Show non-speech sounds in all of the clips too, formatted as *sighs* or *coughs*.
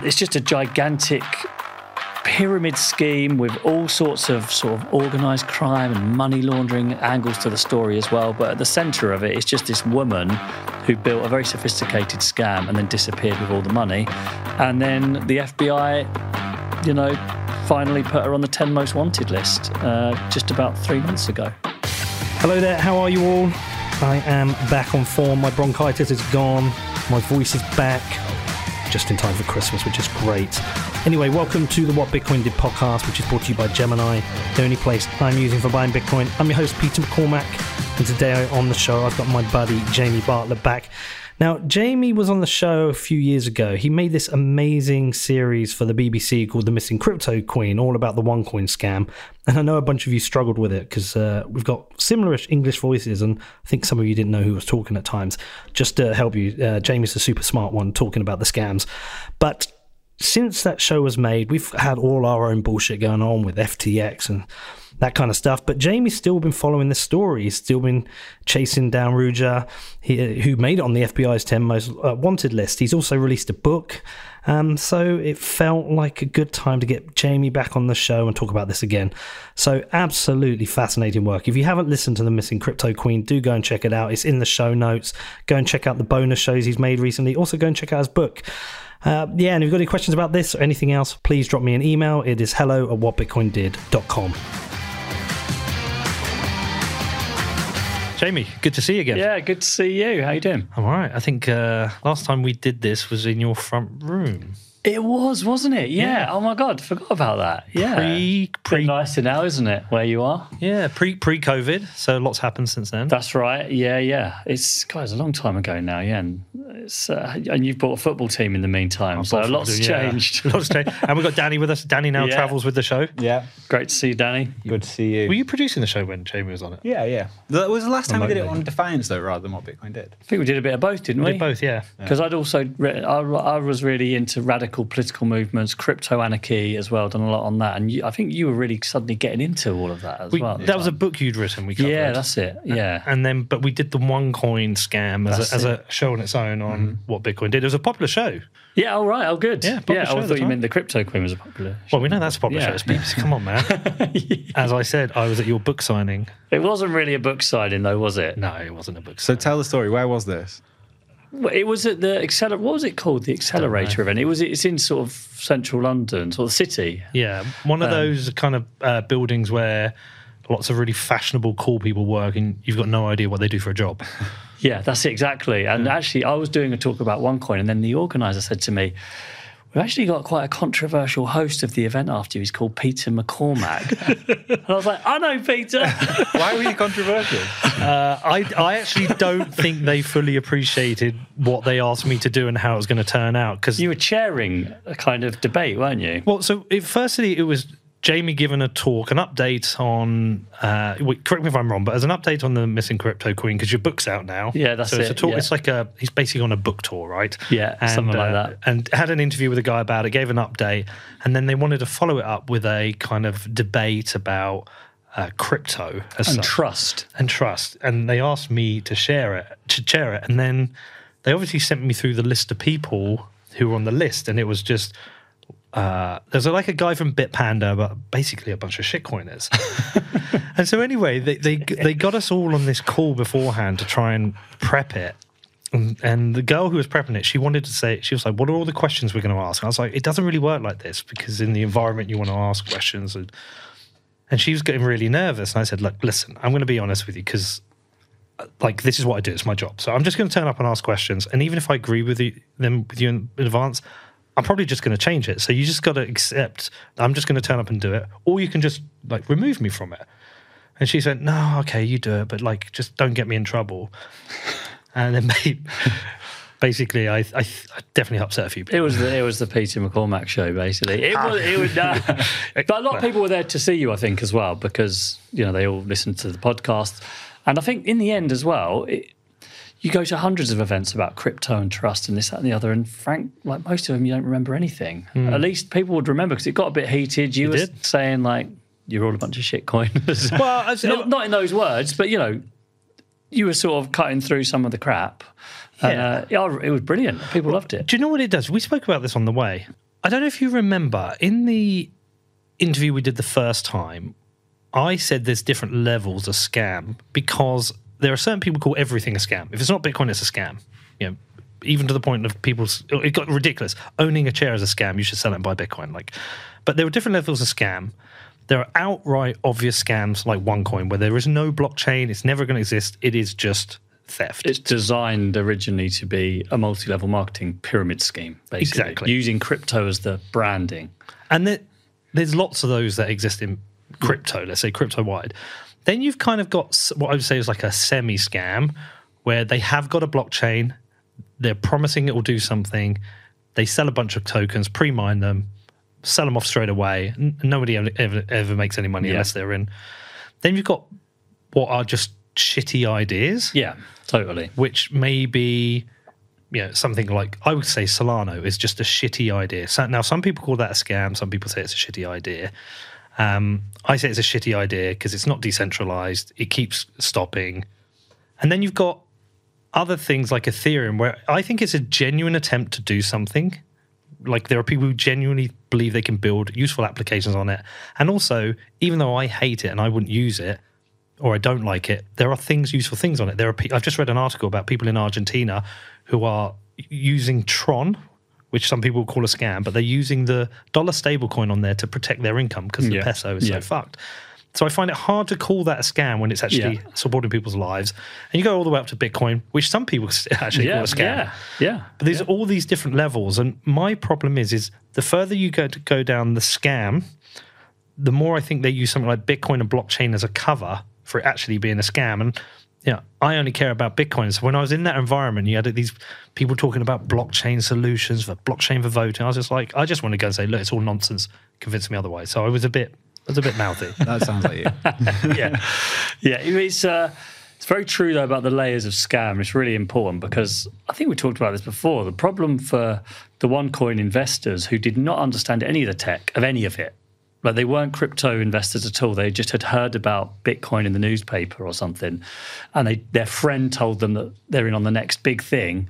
It's just a gigantic pyramid scheme with all sorts of sort of organized crime and money laundering angles to the story as well. But at the center of it is just this woman who built a very sophisticated scam and then disappeared with all the money. And then the FBI, you know, finally put her on the 10 most wanted list uh, just about three months ago. Hello there, how are you all? I am back on form. My bronchitis is gone. My voice is back. Just in time for Christmas, which is great. Anyway, welcome to the What Bitcoin Did podcast, which is brought to you by Gemini, the only place I'm using for buying Bitcoin. I'm your host, Peter McCormack, and today on the show, I've got my buddy Jamie Bartlett back. Now, Jamie was on the show a few years ago. He made this amazing series for the BBC called The Missing Crypto Queen, all about the OneCoin scam. And I know a bunch of you struggled with it because uh, we've got similar English voices, and I think some of you didn't know who was talking at times. Just to help you, uh, Jamie's a super smart one talking about the scams. But since that show was made, we've had all our own bullshit going on with FTX and that kind of stuff. But Jamie's still been following this story. He's still been chasing down Ruja, who made it on the FBI's 10 most uh, wanted list. He's also released a book. Um, so it felt like a good time to get Jamie back on the show and talk about this again. So absolutely fascinating work. If you haven't listened to the Missing Crypto Queen, do go and check it out. It's in the show notes. Go and check out the bonus shows he's made recently. Also go and check out his book. Uh, yeah, and if you've got any questions about this or anything else, please drop me an email. It is hello at whatbitcoindid.com. Jamie, good to see you again. Yeah, good to see you. How you doing? I'm all right. I think uh, last time we did this was in your front room. It was, wasn't it? Yeah. Yeah. Oh my god, forgot about that. Yeah. Pre, Pretty pre, nicer now, isn't it? Where you are. yeah, pre pre COVID. So lots happened since then. That's right. Yeah, yeah. It's God, it's a long time ago now. Yeah, and it's uh, and you've bought a football team in the meantime, so Both lots of them, yeah. changed. *laughs* lots changed. And we've got Danny with us. Danny now *laughs* Yeah. travels with the show. Yeah, Great to see you, Danny. good to see you. Were you producing the show when Jamie was on it? yeah, yeah. That was the last time we did it on Defiance, though, rather than what Bitcoin did. I think we did a bit of both, didn't We we? did both, yeah. Because I'd also re- I, I was really into radical political movements, crypto anarchy as well. Done a lot on that, and you, I think you were really suddenly getting into all of that as We, well. that was a book you'd written. We covered. yeah, that's it. Yeah, and then but we did the one coin scam as, a, as a show on its own on mm-hmm. what Bitcoin did. It was a popular show. yeah. All right. Oh, good. Yeah, yeah. show I at the thought you meant the crypto queen was a popular. Well, we know that's a popular Yeah. show. It's BBC. Come on, man. *laughs* As I said, I was at your book signing. It wasn't really a book signing, though, was it? No, it wasn't a book. So tell the story. Where was this? It was at the acceler. What was it called? The accelerator event. It was. It's in sort of central London, sort of the city. yeah, one Um, of those kind of uh, buildings where lots of really fashionable, cool people work, and you've got no idea what they do for a job. *laughs* Yeah, that's it exactly. And actually, I was doing a talk about OneCoin, and then the organizer said to me, "We've actually got quite a controversial host of the event after you. He's called Peter McCormack." *laughs* and I was like, "I know Peter." *laughs* Why were you controversial? Uh, I, I actually don't think they fully appreciated what they asked me to do and how it was going to turn out because you were chairing a kind of debate, weren't you? Well, so it, firstly, it was Jamie giving a talk, an update on. Uh, correct me if I'm wrong, but as an update on the missing crypto queen because your book's out now. Yeah, that's so It's, a it, talk, yeah. it's like a. He's basically on a book tour, right? Yeah, something like that. And had an interview with a guy about it, gave an update, and then they wanted to follow it up with a kind of debate about uh, crypto as And such trust. and trust. And they asked me to share it, to share it. And then they obviously sent me through the list of people who were on the list. And it was just, uh, there's like a guy from Bitpanda, but basically a bunch of shitcoiners. *laughs* and so anyway, they, they, they got us all on this call beforehand to try and prep it. And, and the girl who was prepping it, she wanted to say, she was like, What are all the questions we're going to ask? And I was like, It doesn't really work like this because in the environment you want to ask questions. And, and she was getting really nervous. And I said, Look, listen, I'm going to be honest with you because, like, this is what I do. It's my job. So I'm just going to turn up and ask questions. And even if I agree with you, them with you in advance, I'm probably just going to change it. So you just got to accept I'm just going to turn up and do it. Or you can just, like, remove me from it. And she said, No, okay, you do it. But, like, just don't get me in trouble. *laughs* and then *laughs* maybe, basically, I, I, I definitely upset a few people. It was the it was the Peter McCormack show, basically. It ah. was it was, no. *laughs* but a lot of people were there to see you, I think, as well, because you know they all listened to the podcast, and I think in the end as well, it, you go to hundreds of events about crypto and trust and this, that, and the other, and Frank, like most of them, you don't remember anything. At least people would remember because it got a bit heated. You were did. saying like you're all a bunch of shit coiners. *laughs* Well, as- not not in those words, but you know, you were sort of cutting through some of the crap. And, uh, yeah, it was brilliant. People loved it. Do you know what it does? We spoke about this on the way. I don't know if you remember in the interview we did the first time, I said there's different levels of scam because there are certain people who call everything a scam. If it's not Bitcoin, it's a scam. You know, even to the point of people's oh, it got ridiculous. Owning a chair is a scam. You should sell it and buy Bitcoin. Like, but there are different levels of scam. There are outright obvious scams like OneCoin where there is no blockchain. It's never going to exist. It is just theft. It's designed originally to be a multi-level marketing pyramid scheme, basically, Exactly. using crypto as the branding. And there, there's lots of those that exist in Mm. crypto, let's say crypto wide. Then you've kind of got what I would say is like a semi scam where they have got a blockchain, they're promising it will do something, they sell a bunch of tokens, pre mine them, sell them off straight away. Nobody ever, ever, ever makes any money Yeah. unless they're in. Then you've got what are just shitty ideas Yeah, totally. which may be you know something like I would say Solana is just a shitty idea. So, now some people call that a scam. Some people say it's a shitty idea. Um, I say it's a shitty idea because it's not decentralized. It keeps stopping, and then you've got other things like Ethereum, where I think it's a genuine attempt to do something. Like there are people who genuinely believe they can build useful applications on it, and also even though I hate it and I wouldn't use it, or I don't like it, there are things, useful things on it. There are. I've just read an article about people in Argentina who are using Tron, which some people call a scam, but they're using the dollar stablecoin on there to protect their income because the peso is Yeah. so fucked. So I find it hard to call that a scam when it's actually Yeah. supporting people's lives. And you go all the way up to Bitcoin, which some people *laughs* actually Yeah, call a scam. yeah, yeah. But there's all these different levels, and my problem is, is the further you go to go down the scam, the more I think they use something like Bitcoin and blockchain as a cover for it actually being a scam. And you know, I only care about Bitcoin. So when I was in that environment, you had these people talking about blockchain solutions for blockchain for voting. I was just like, I just want to go and say, look, it's all nonsense. Convince me otherwise. So I was a bit, I was a bit mouthy. *laughs* That sounds like you. *laughs* yeah, Yeah, it's uh, it's very true though about the layers of scam. It's really important because I think we talked about this before. The problem for the OneCoin investors who did not understand any of the tech of any of it, like they weren't crypto investors at all. They just had heard about Bitcoin in the newspaper or something, and they, their friend told them that they're in on the next big thing.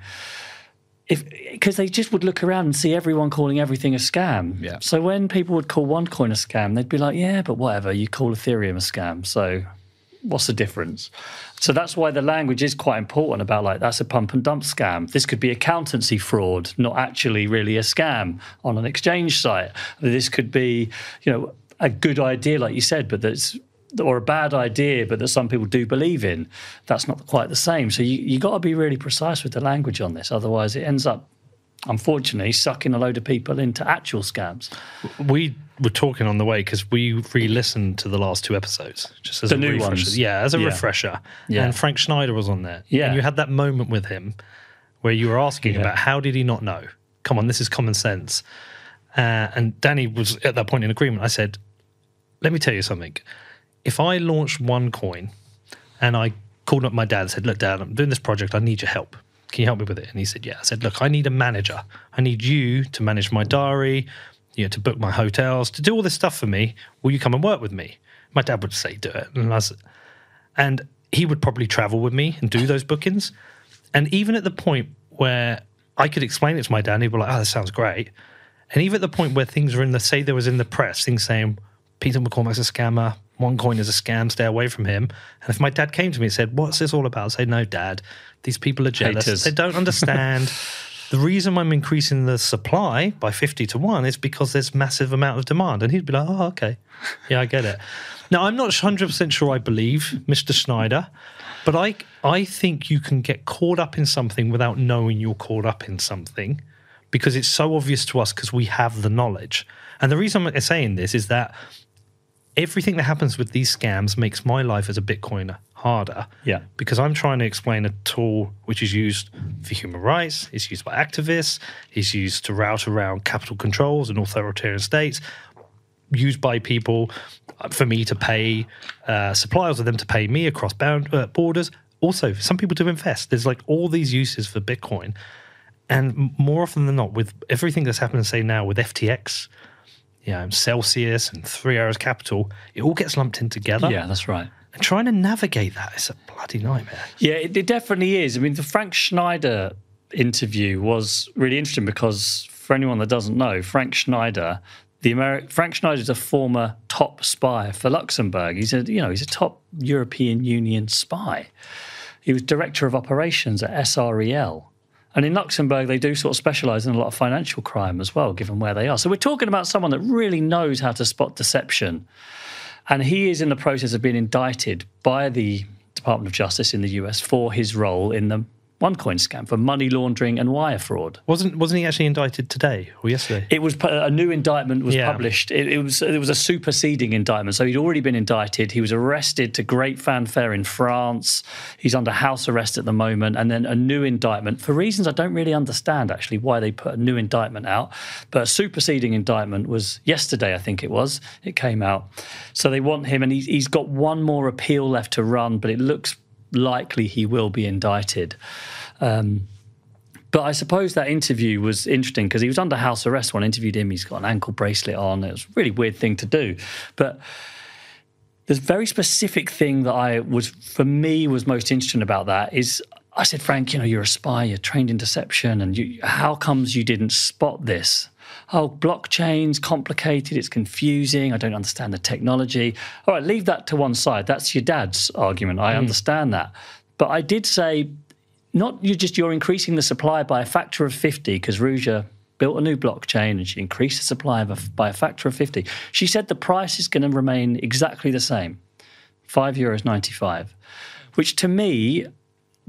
If because they just would look around and see everyone calling everything a scam. Yeah. So when people would call OneCoin a scam, they'd be like, "Yeah, but whatever. You call Ethereum a scam, so what's the difference? So that's why the language is quite important about like that's a pump and dump scam. This could be accountancy fraud, not actually really a scam on an exchange site. This could be, you know, a good idea, like you said, but that's or a bad idea, but that some people do believe in. That's not quite the same. So you you got to be really precise with the language on this, otherwise it ends up. Unfortunately, sucking a load of people into actual scams. we were talking on the way because we re-listened to the last two episodes just as The a new refresher. ones. Yeah, as a Yeah. refresher. Yeah. And Frank Schneider was on there. Yeah. And you had that moment with him where you were asking Yeah. about how did he not know? Come on, this is common sense. Uh, and Danny was at that point in agreement. I said, "Let me tell you something. If I launched one coin and I called up my dad and said, Look, dad, I'm doing this project. I need your help. Can you help me with it? And he said, Yeah. I said, Look, I need a manager. I need you to manage my diary, you know, to book my hotels, to do all this stuff for me. Will you come and work with me? My dad would say, Do it. And, I was, and he would probably travel with me and do those bookings. And even at the point where I could explain it to my dad, he'd be like, Oh, that sounds great. And even at the point where things were in the, say, there was in the press, things saying Peter McCormack's a scammer, OneCoin is a scam, stay away from him. And if my dad came to me and said, What's this all about? I'd say, No, dad, these people are jealous. Haters. They don't understand. *laughs* the reason I'm increasing the supply by 50 to 1 is because there's massive amount of demand. And he'd be like, Oh, okay. Yeah, I get it. Now, I'm not 100% sure I believe Mr. Schneider, but I, I think you can get caught up in something without knowing you're caught up in something because it's so obvious to us because we have the knowledge. And the reason I'm saying this is that everything that happens with these scams makes my life as a Bitcoiner harder. Yeah. Because I'm trying to explain a tool which is used for human rights, it's used by activists, it's used to route around capital controls and authoritarian states, used by people uh, for me to pay uh, suppliers or them to pay me across bound, uh, borders. Also, for some people to invest. There's like all these uses for Bitcoin. And more often than not, with everything that's happening, say now with FTX, you know, Celsius and Three Arrows Capital, it all gets lumped in together. Yeah, that's right. And trying to navigate that is a bloody nightmare. Yeah, it, it definitely is. I mean, the Frank Schneider interview was really interesting because for anyone that doesn't know, Frank Schneider, the Ameri- Frank Schneider is a former top spy for Luxembourg. He's a you know he's a top European Union spy. He was director of operations at SREL. And in Luxembourg, they do sort of specialize in a lot of financial crime as well, given where they are. So we're talking about someone that really knows how to spot deception. And he is in the process of being indicted by the Department of Justice in the US for his role in the OneCoin scam for money laundering and wire fraud. Wasn't wasn't he actually indicted today or yesterday? It was a new indictment was Yeah. published. It, it was it was a superseding indictment, so he'd already been indicted. He was arrested to great fanfare in France. He's under house arrest at the moment, and then a new indictment for reasons I don't really understand actually why they put a new indictment out. But a superseding indictment was yesterday, I think it was. It came out, so they want him, and he's, he's got one more appeal left to run, but it looks likely he will be indicted. Um, but I suppose that interview was interesting because he was under house arrest when I interviewed him. He's got an ankle bracelet on. It was a really weird thing to do. But the very specific thing that I was, for me, was most interesting about that is I said, Frank, you know, you're a spy, you're trained in deception, and you, how comes you didn't spot this? Oh, blockchain's complicated, it's confusing, I don't understand the technology. All right, leave that to one side. That's your dad's argument. I hmm. understand that. But I did say, not you're just you're increasing the supply by a factor of 50 because Ruja built a new blockchain and she increased the supply of a, by a factor of 50. She said the price is going to remain exactly the same, 5 euros 95, which to me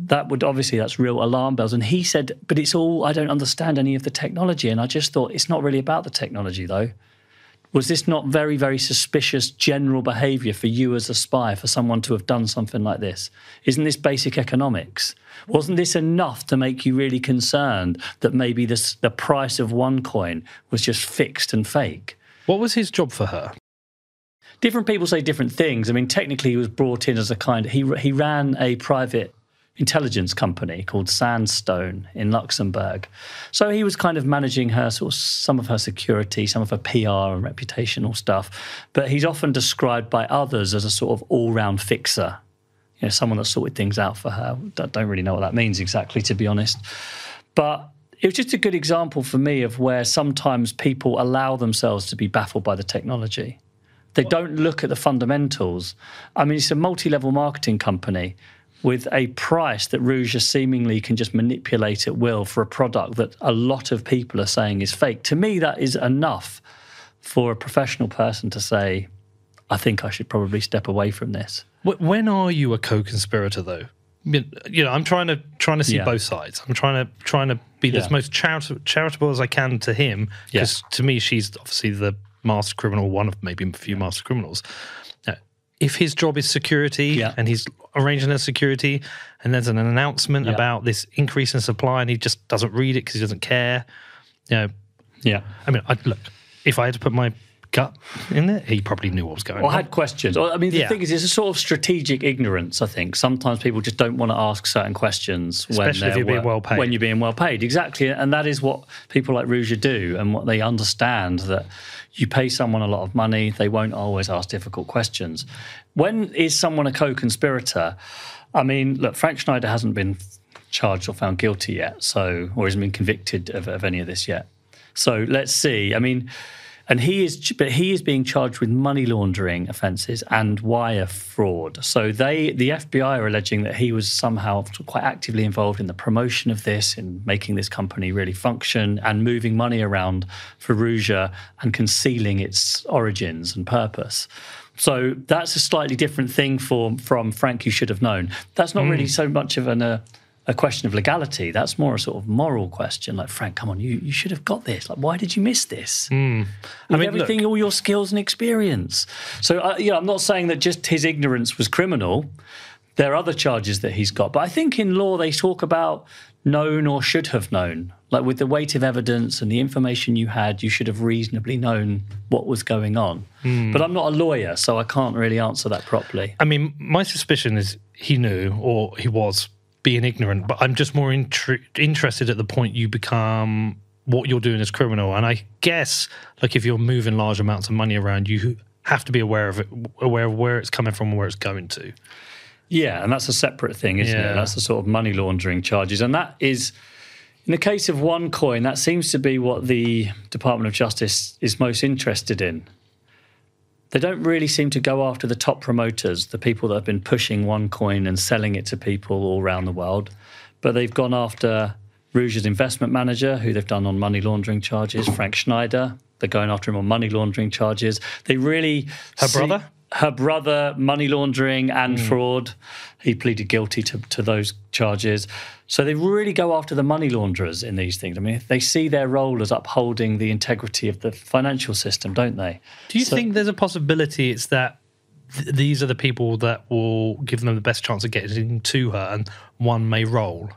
that would obviously that's real alarm bells and he said but it's all I don't understand any of the technology and I just thought it's not really about the technology though. Was this not very, very suspicious general behavior for you as a spy, for someone to have done something like this? Isn't this basic economics? Wasn't this enough to make you really concerned that maybe this, the price of one coin was just fixed and fake? What was his job for her? Different people say different things. I mean, technically, he was brought in as a kind. He he ran a private intelligence company called Sandstone in Luxembourg. So he was kind of managing her sort of some of her security, some of her PR and reputational stuff. But he's often described by others as a sort of all-round fixer. You know, someone that sorted things out for her. Don't don't really know what that means exactly, to be honest. But it was just a good example for me of where sometimes people allow themselves to be baffled by the technology. They don't look at the fundamentals. I mean, it's a multi level marketing company with a price that Ruja seemingly can just manipulate at will for a product that a lot of people are saying is fake. To me, that is enough for a professional person to say, I think I should probably step away from this. When are you a co-conspirator, though? You know, I'm trying to trying to see Yeah. both sides. I'm trying to trying to be Yeah. as most charit- charitable as I can to him, because to me, she's obviously the master criminal, one of maybe a few master criminals. If his job is security Yeah. and he's arranging their security, and there's an announcement Yeah. about this increase in supply, and he just doesn't read it because he doesn't care, you know, Yeah. I mean, I, look, if I had to put my gut in there, he probably knew what was going Or on. I had questions. I mean, the Yeah. thing is, it's a sort of strategic ignorance. I think sometimes people just don't want to ask certain questions when Especially they're you're being well paid. When you're being well paid, exactly, and that is what people like Ruja do, and what they understand that you pay someone a lot of money, they won't always ask difficult questions. When is someone a co-conspirator? I mean, look, Frank Schneider hasn't been charged or found guilty yet, so or hasn't been convicted of, of any of this yet. So let's see. I mean, and he is, but he is being charged with money laundering offences and wire fraud. So they, the FBI, are alleging that he was somehow quite actively involved in the promotion of this, in making this company really function, and moving money around for Ruja and concealing its origins and purpose. So that's a slightly different thing for from Frank. You should have known. That's not really so much of an. Uh, a question of legality. That's more a sort of moral question. Like Frank, come on, you you should have got this. Like, why did you miss this? Hmm. I mean, everything, all your skills and experience. So, uh, yeah, I'm not saying that just his ignorance was criminal. There are other charges that he's got, but I think in law they talk about known or should have known. Like with the weight of evidence and the information you had, you should have reasonably known what was going on. Hmm. But I'm not a lawyer, so I can't really answer that properly. I mean, my suspicion is he knew or he was being ignorant, but I'm just more intri- interested at the point you become what you're doing as criminal. And I guess, like, if you're moving large amounts of money around, you have to be aware of it, aware of where it's coming from and where it's going to. Yeah, and that's a separate thing, isn't Yeah. it? That's the sort of money laundering charges, and that is, In the case of OneCoin, that seems to be what the Department of Justice is most interested in. They don't really seem to go after the top promoters, the people that have been pushing OneCoin and selling it to people all around the world, but they've gone after Ruja's investment manager, who they've done on money laundering charges, Frank Schneider. They're going after him on money laundering charges. They really. Her see- brother? Her brother, money laundering and hmm. fraud. He pleaded guilty to, to those charges. So they really go after the money launderers in these things. I mean, they see their role as upholding the integrity of the financial system, don't they? Do you So- think there's a possibility it's that th- these are the people that will give them the best chance of getting to her, and one may roll?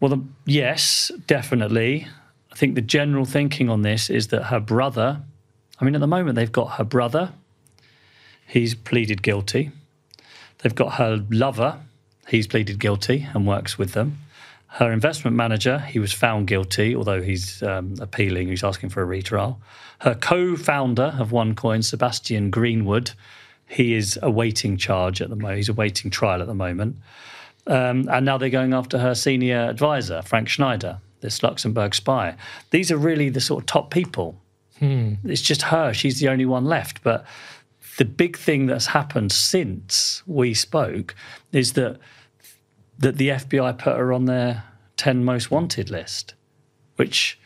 Well, the, yes, definitely. I think the general thinking on this is that her brother, I mean, at the moment, they've got her brother, he's pleaded guilty. They've got her lover, he's pleaded guilty and works with them. Her investment manager, he was found guilty, although he's um, appealing, he's asking for a retrial. Her co founder of OneCoin, Sebastian Greenwood, he is awaiting charge at the moment, he's awaiting trial at the moment. Um, and now they're going after her senior advisor, Frank Schneider, this Luxembourg spy. These are really the sort of top people. It's just her. She's the only one left. But the big thing that's happened since we spoke is that that the FBI put her on their 10 most wanted list, which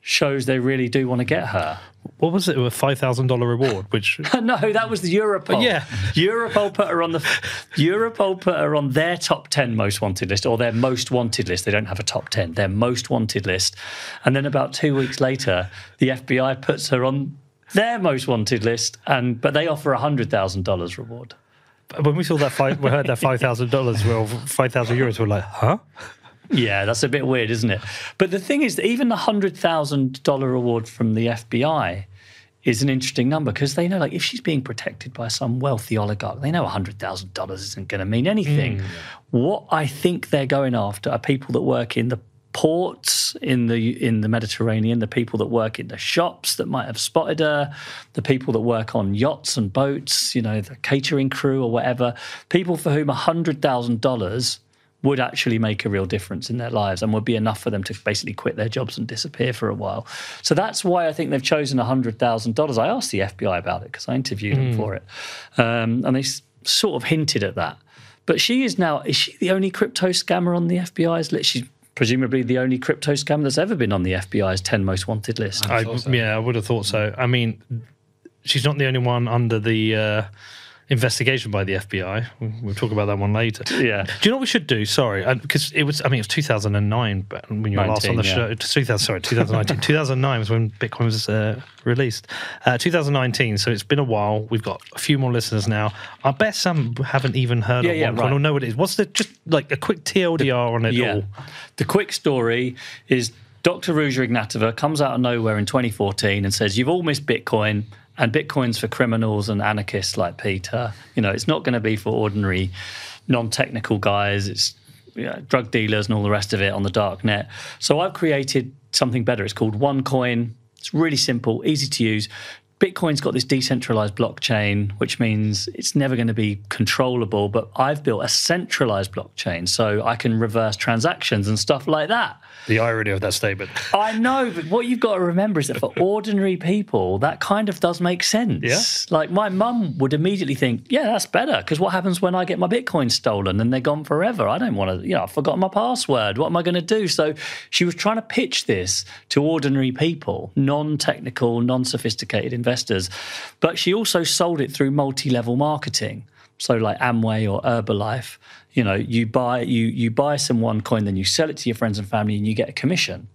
shows they really do want to get her. What was it? A five thousand dollar reward, which *laughs* no, that was the Europol. Yeah. Europol put her on the Europol put her on their top ten most wanted list or their most wanted list. They don't have a top ten, their most wanted list. And then about two weeks later, the FBI puts her on their most wanted list, and but they offer a hundred thousand dollars reward. when we saw that five, we heard that five thousand dollars, well, five thousand euros, we're like, huh? Yeah, that's a bit weird, isn't it? But the thing is, that even the hundred thousand dollar reward from the FBI is an interesting number because they know, like, if she's being protected by some wealthy oligarch, they know hundred thousand dollars isn't going to mean anything. Mm. What I think they're going after are people that work in the ports in the in the Mediterranean, the people that work in the shops that might have spotted her, the people that work on yachts and boats, you know, the catering crew or whatever, people for whom hundred thousand dollars would actually make a real difference in their lives and would be enough for them to basically quit their jobs and disappear for a while. So that's why I think they've chosen $100,000. I asked the FBI about it because I interviewed them for it. Um, and they sort of hinted at that. But she is now, is she the only crypto scammer on the FBI's list? She's presumably the only crypto scam that's ever been on the FBI's 10 most wanted list. I, yeah, I would have thought so. I mean, she's not the only one under the uh, investigation by the FBI. We- We'll talk about that one later. Yeah. Do you know what we should do? Sorry, because it was. I mean, it was 2009, but when you were last on the 19, show. 2000, sorry, 2019. *laughs* 2009 was when Bitcoin was uh, released. Uh, 2019. So it's been a while. We've got a few more listeners now. I bet some haven't even heard Yeah, of yeah, right. or know what it is. What's the just like a quick TLDR on it Yeah. all? The quick story is Dr. Ruja Ignatova comes out of nowhere in 2014 and says, You've all missed Bitcoin, and Bitcoin's for criminals and anarchists like Peter. You know, it's not going to be for ordinary, non technical guys. It's you know, drug dealers and all the rest of it on the dark net. So I've created something better. It's called OneCoin. It's really simple, easy to use. Bitcoin's got this decentralized blockchain, which means it's never going to be controllable. But I've built a centralized blockchain so I can reverse transactions and stuff like that. The irony of that statement. *laughs* I know, but what you've got to remember is that for ordinary people, that kind of does make sense. Yeah. Like my mum would immediately think, yeah, that's better. Because what happens when I get my Bitcoin stolen and they're gone forever? I don't want to, you know, I've forgotten my password. What am I going to do? So she was trying to pitch this to ordinary people, non technical, non sophisticated investors. But she also sold it through multi level marketing. So like Amway or Herbalife, you know, you buy you you buy some one coin, then you sell it to your friends and family, and you get a commission.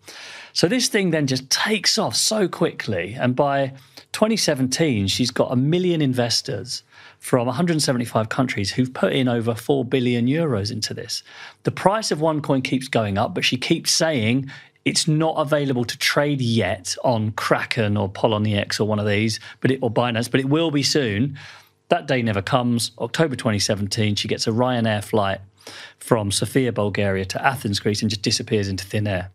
So this thing then just takes off so quickly, and by 2017, she's got a million investors from 175 countries who've put in over 4 billion euros into this. The price of one coin keeps going up, but she keeps saying it's not available to trade yet on Kraken or Poloniex or one of these, but it or Binance, but it will be soon. That day never comes. October 2017, she gets a Ryanair flight from Sofia, Bulgaria to Athens, Greece, and just disappears into thin air.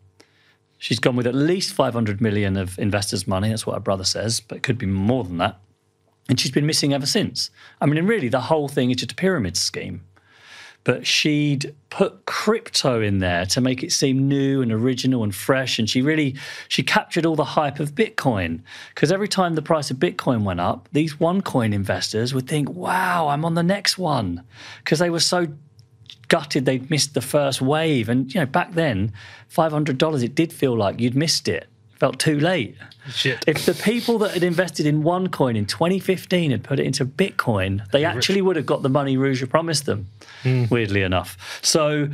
She's gone with at least 500 million of investors' money. That's what her brother says, but it could be more than that. And she's been missing ever since. I mean, and really, the whole thing is just a pyramid scheme. But she'd put crypto in there to make it seem new and original and fresh. And she really she captured all the hype of Bitcoin because every time the price of Bitcoin went up, these OneCoin investors would think, "Wow, I'm on the next one," because they were so gutted they'd missed the first wave. And you know, back then, five hundred dollars it did feel like you'd missed it. Felt too late. Shit. If the people that had invested in OneCoin in 2015 had put it into Bitcoin, they actually would have got the money Ruja promised them, weirdly enough. So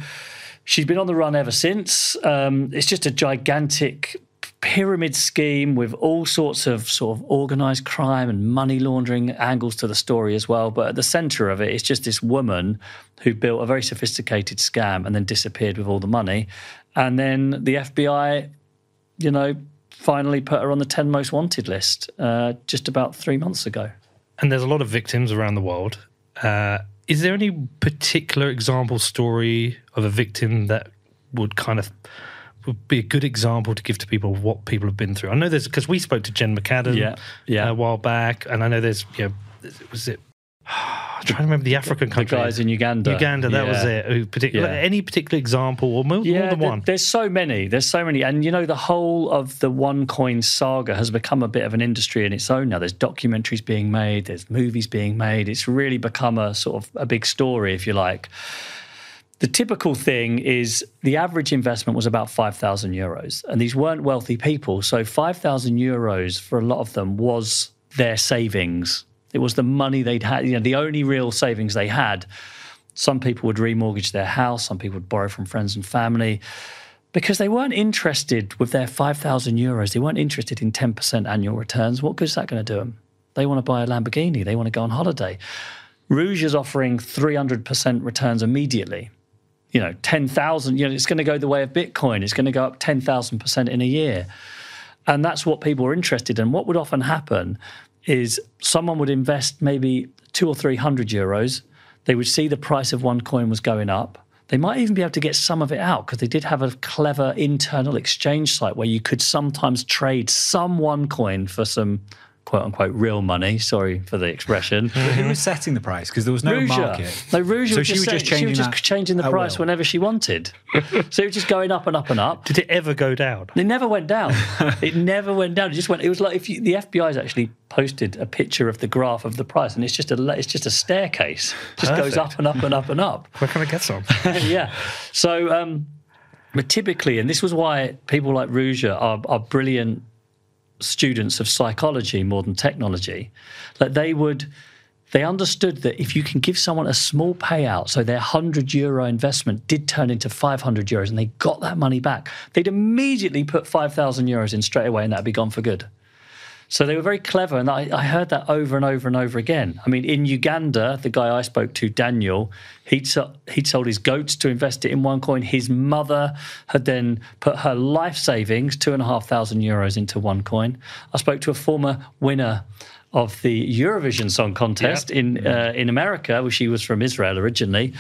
she's been on the run ever since. Um, it's just a gigantic pyramid scheme with all sorts of sort of organized crime and money laundering angles to the story as well. But at the center of it, it's just this woman who built a very sophisticated scam and then disappeared with all the money. And then the FBI, you know, finally put her on the 10 most wanted list uh, just about three months ago. and there's a lot of victims around the world. Uh, is there any particular example story of a victim that would kind of would be a good example to give to people of what people have been through? I know there's because we spoke to Jen McAdam Yeah, yeah. a while back, and I know there's you know was it. *sighs* I'm trying to remember the African country. The guys in Uganda. Uganda, that was it. Who particular, Yeah. Any particular example, or more, more Yeah, than one? there's so many. There's so many. And, you know, the whole of the OneCoin saga has become a bit of an industry in its own now. There's documentaries being made, there's movies being made. It's really become a sort of a big story, if you like. The typical thing is the average investment was about 5,000 euros. And these weren't wealthy people. So 5,000 euros for a lot of them was their savings. It was the money they'd had, you know, the only real savings they had. Some people would remortgage their house, some people would borrow from friends and family because they weren't interested with their 5,000 euros. They weren't interested in 10% annual returns. What good is that going to do them? They want to buy a Lamborghini, they want to go on holiday. Ruja is offering 300% returns immediately. You know, 10,000, you know, it's going to go the way of Bitcoin. It's going to go up 10,000% in a year. And that's what people are interested in. What would often happen is someone would invest maybe two or 300 euros. They would see the price of one coin was going up. They might even be able to get some of it out because they did have a clever internal exchange site where you could sometimes trade some one coin for some quote unquote real money. Sorry for the expression. *laughs* Who was setting the price? Because there was no Ruja. market. No, Ruja So was she just was just saying- she was changing just changing the price will. whenever she wanted. *laughs* so it was just going up and up and up. Did it ever go down? It never went down. *laughs* it never went down. It just went. It was like if you, the FBI's actually posted a picture of the graph of the price, and it's just a it's just a staircase. It just goes up and up and up and up. Where can I get some? yeah. So, um, but typically, and this was why people like Ruja are, are brilliant students of psychology more than technology. That they would, they understood that if you can give someone a small payout, so their 100 euro investment did turn into 500 euros and they got that money back, they'd immediately put 5,000 euros in straight away and that'd be gone for good. So they were very clever, and I, I heard that over and over and over again. I mean, in Uganda, the guy I spoke to, Daniel, he'd, he'd sold his goats to invest it in one coin. His mother had then put her life savings, two and a half thousand euros, into one coin. I spoke to a former winner of the Eurovision Song Contest in uh, in America, where she was from Israel originally.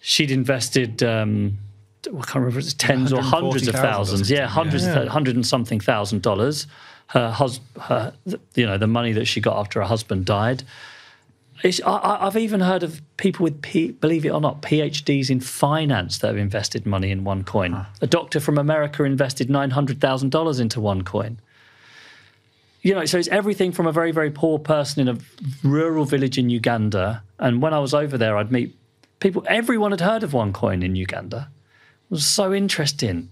She'd invested. Um, I can't remember, if it's tens or hundreds of 140,000 or thousands. Yeah, hundreds, of, hundred and something thousand dollars. Her husband, you know, the money that she got after her husband died. It's, I- I've even heard of people with, P, believe it or not, PhDs in finance that have invested money in one coin. A doctor from America invested nine hundred thousand dollars into one coin. You know, so it's everything from a very, very poor person in a rural village in Uganda. And when I was over there, I'd meet people. Everyone had heard of one coin in Uganda. It was so interesting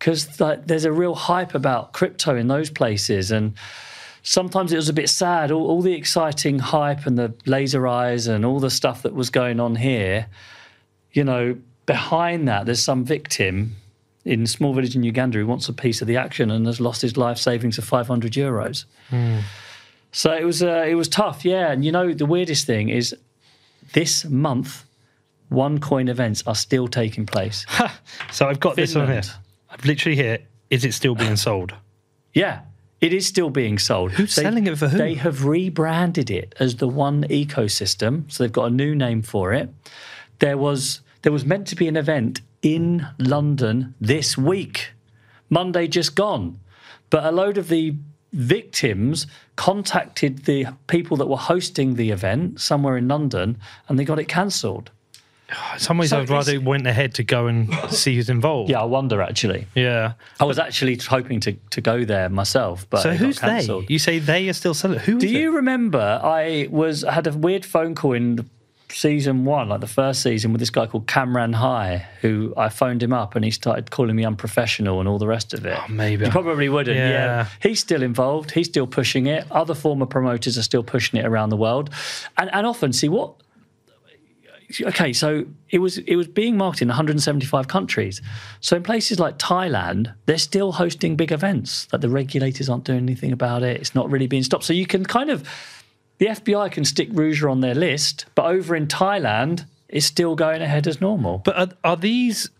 because like, there's a real hype about crypto in those places and sometimes it was a bit sad. All, all the exciting hype and the laser eyes and all the stuff that was going on here you know behind that there's some victim in a small village in uganda who wants a piece of the action and has lost his life savings of 500 euros. So it was uh, it was tough yeah. And you know the weirdest thing is this month one coin events are still taking place. *laughs* So I've got this on here. Finland. I've literally here. Is it still being sold? *laughs* Yeah, it is still being sold. Who's selling it for who? They have rebranded it as the One Ecosystem, so they've got a new name for it. There was there was meant to be an event in London this week, Monday just gone, but a load of the victims contacted the people that were hosting the event somewhere in London, and they got it cancelled. In *sighs* some ways, So I'd rather it's- went ahead to go and see who's involved. Yeah, I wonder actually. Yeah. I was actually hoping to, to go there myself, but So it got who's they? You say they are still selling. Who Do is it? you remember I was I had a weird phone call in the season one, like the first season, with this guy called Cameron High, who I phoned him up and he started calling me unprofessional and all the rest of it. Oh, maybe. You probably wouldn't. Yeah. Yeah. He's still involved. He's still pushing it. Other former promoters are still pushing it around the world. And and often see what okay, so it was it was being marketed in 175 countries. So in places like Thailand, they're still hosting big events. that the regulators aren't doing anything about it. It's not really being stopped. So you can kind of the FBI can stick Ruja on their list, but over in Thailand, it's still going ahead as normal. But are, are these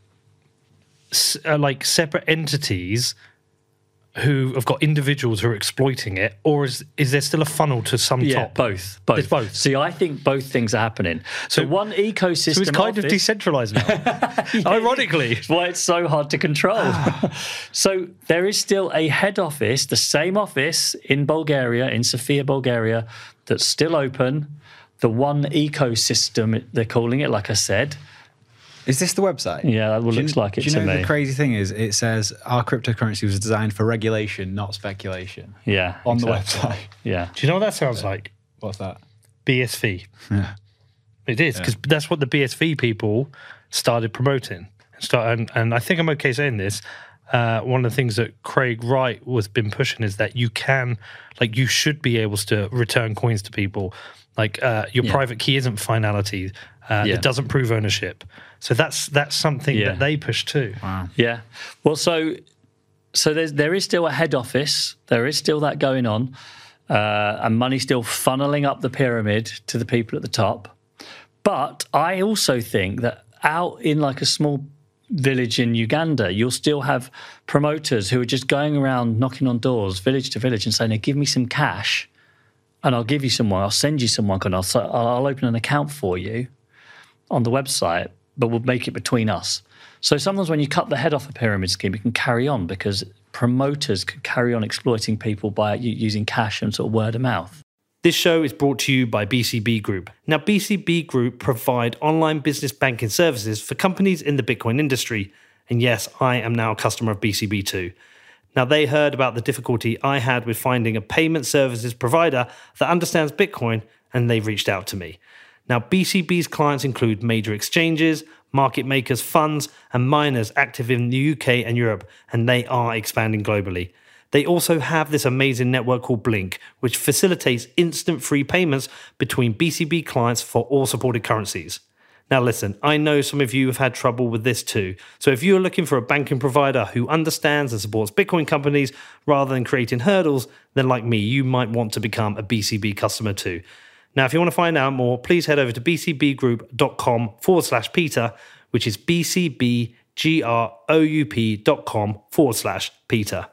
uh, like separate entities who have got individuals who are exploiting it, or is is there still a funnel to some Yeah, top? both. Both. It's both. See, I think both things are happening. So, one ecosystem. So it's kind of office- decentralized now. *laughs* Ironically, That's why it's so hard to control. *laughs* so there is still a head office, the same office in Bulgaria, in Sofia, Bulgaria, that's still open. The one ecosystem, they're calling it, like I said. Is this the website? Yeah, that Do you- looks like it Do you know me. the crazy thing is, it says our cryptocurrency was designed for regulation, not speculation. Yeah. On the website. Yeah. do you know what that sounds like? What's that? BSV. Yeah. It is because that's what the BSV people started promoting. Start and, and I think I'm okay saying this. Uh, one of the things that Craig Wright was been pushing is that you can, like, you should be able to return coins to people. Like, uh, your Yeah. private key isn't finality; uh, Yeah. it doesn't prove ownership. So that's that's something Yeah. that they push too. Yeah. Well, so so there's there is still a head office. There is still that going on, uh, and money still funneling up the pyramid to the people at the top. But I also think that out in like a small village in Uganda, you'll still have promoters who are just going around knocking on doors, village to village, and saying, "Hey, "Give me some cash, and I'll give you someone. I'll send you someone, and I'll I'll open an account for you." on the website, but we'll make it between us. So sometimes when you cut the head off a pyramid scheme, it can carry on because promoters could carry on exploiting people by using cash and sort of word of mouth. This show is brought to you by BCB Group. Now, BCB Group provide online business banking services for companies in the Bitcoin industry. And yes, I am now a customer of BCB too. Now, they heard about the difficulty I had with finding a payment services provider that understands Bitcoin, and they reached out to me. Now, BCB's clients include major exchanges, market makers, funds, and miners active in the UK and Europe, and they are expanding globally. They also have this amazing network called Blink, which facilitates instant free payments between BCB clients for all supported currencies. Now, listen, I know some of you have had trouble with this too. So, if you're looking for a banking provider who understands and supports Bitcoin companies rather than creating hurdles, then like me, you might want to become a BCB customer too. Now, if you want to find out more, please head over to bcbgroup.com forward slash Peter, which is bcbgroup.com forward slash Peter.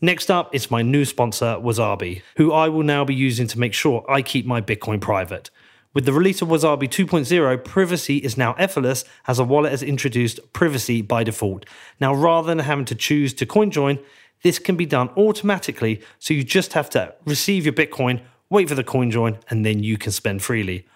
Next up, is my new sponsor, Wasabi, who I will now be using to make sure I keep my Bitcoin private. With the release of Wasabi 2.0, privacy is now effortless as a wallet has introduced privacy by default. Now, rather than having to choose to CoinJoin, this can be done automatically, so you just have to receive your Bitcoin, wait for the coin join, and then you can spend freely.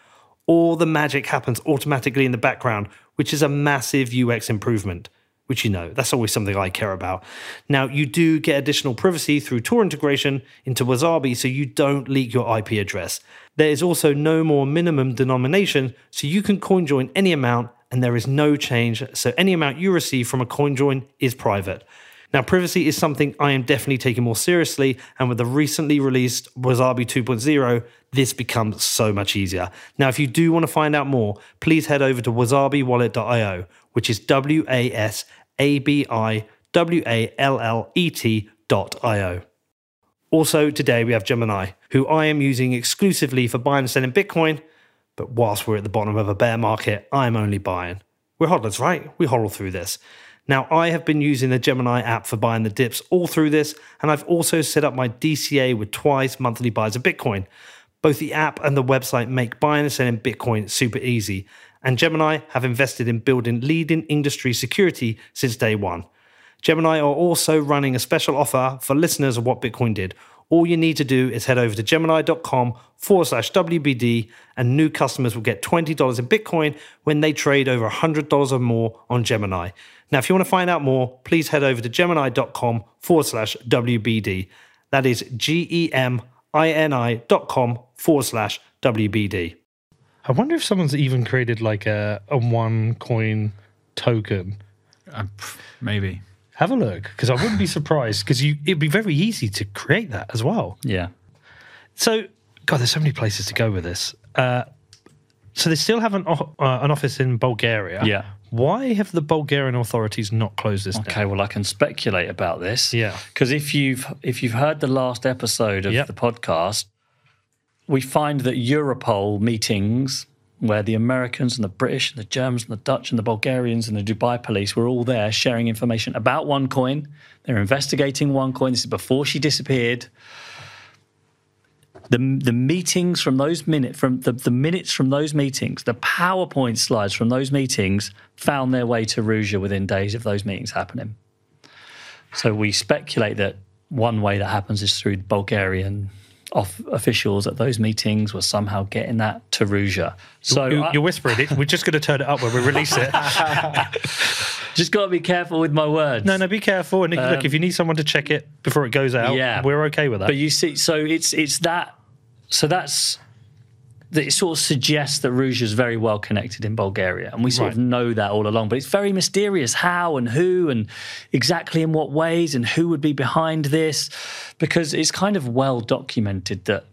All the magic happens automatically in the background, which is a massive UX improvement which you know, that's always something I care about. Now, you do get additional privacy through Tor integration into Wasabi so you don't leak your IP address. There is also no more minimum denomination, so you can coin join any amount and there is no change, so any amount you receive from a coin join is private. Now, privacy is something I am definitely taking more seriously, and with the recently released Wasabi 2.0, this becomes so much easier. Now, if you do want to find out more, please head over to wasabiwallet.io, which is W A S A B I W A L L E T.io. Also, today we have Gemini, who I am using exclusively for buying and selling Bitcoin. But whilst we're at the bottom of a bear market, I'm only buying. We're hodlers, right? We hodl through this. Now, I have been using the Gemini app for buying the dips all through this, and I've also set up my DCA with twice monthly buys of Bitcoin. Both the app and the website make buying and selling Bitcoin super easy, and Gemini have invested in building leading industry security since day one. Gemini are also running a special offer for listeners of What Bitcoin Did. All you need to do is head over to gemini.com forward slash WBD, and new customers will get $20 in Bitcoin when they trade over $100 or more on Gemini. Now, if you want to find out more, please head over to gemini.com forward slash WBD. That is G E M I N I dot com forward slash WBD. I wonder if someone's even created like a, a one coin token. Uh, maybe. Have a look because I wouldn't be surprised because you it'd be very easy to create that as well. Yeah. So, God, there's so many places to go with this. Uh, so they still have an, uh, an office in Bulgaria. Yeah. Why have the Bulgarian authorities not closed this Okay, down? well, I can speculate about this. Yeah. Because if you've if you've heard the last episode of Yep. the podcast, we find that Europol meetings where the Americans and the British and the Germans and the Dutch and the Bulgarians and the Dubai police were all there sharing information about OneCoin. They're investigating OneCoin. This is before she disappeared. The, the meetings from those minutes from the, the minutes from those meetings, the PowerPoint slides from those meetings found their way to Ruja within days of those meetings happening. So we speculate that one way that happens is through Bulgarian off officials at those meetings were somehow getting that to Ruja. So You- you're whispering it. We're just going to turn it up when we release it. *laughs* *laughs* just got to be careful with my words. no, no, be careful. And look, if you need someone to check it before it goes out, Um, Yeah. we're okay with that. But you see, so it's it's that. So that's that. It sort of suggests that Ruja is very well connected in Bulgaria, and we sort of know that all along. But it's very mysterious how and who and exactly in what ways and who would be behind this, because it's kind of well documented that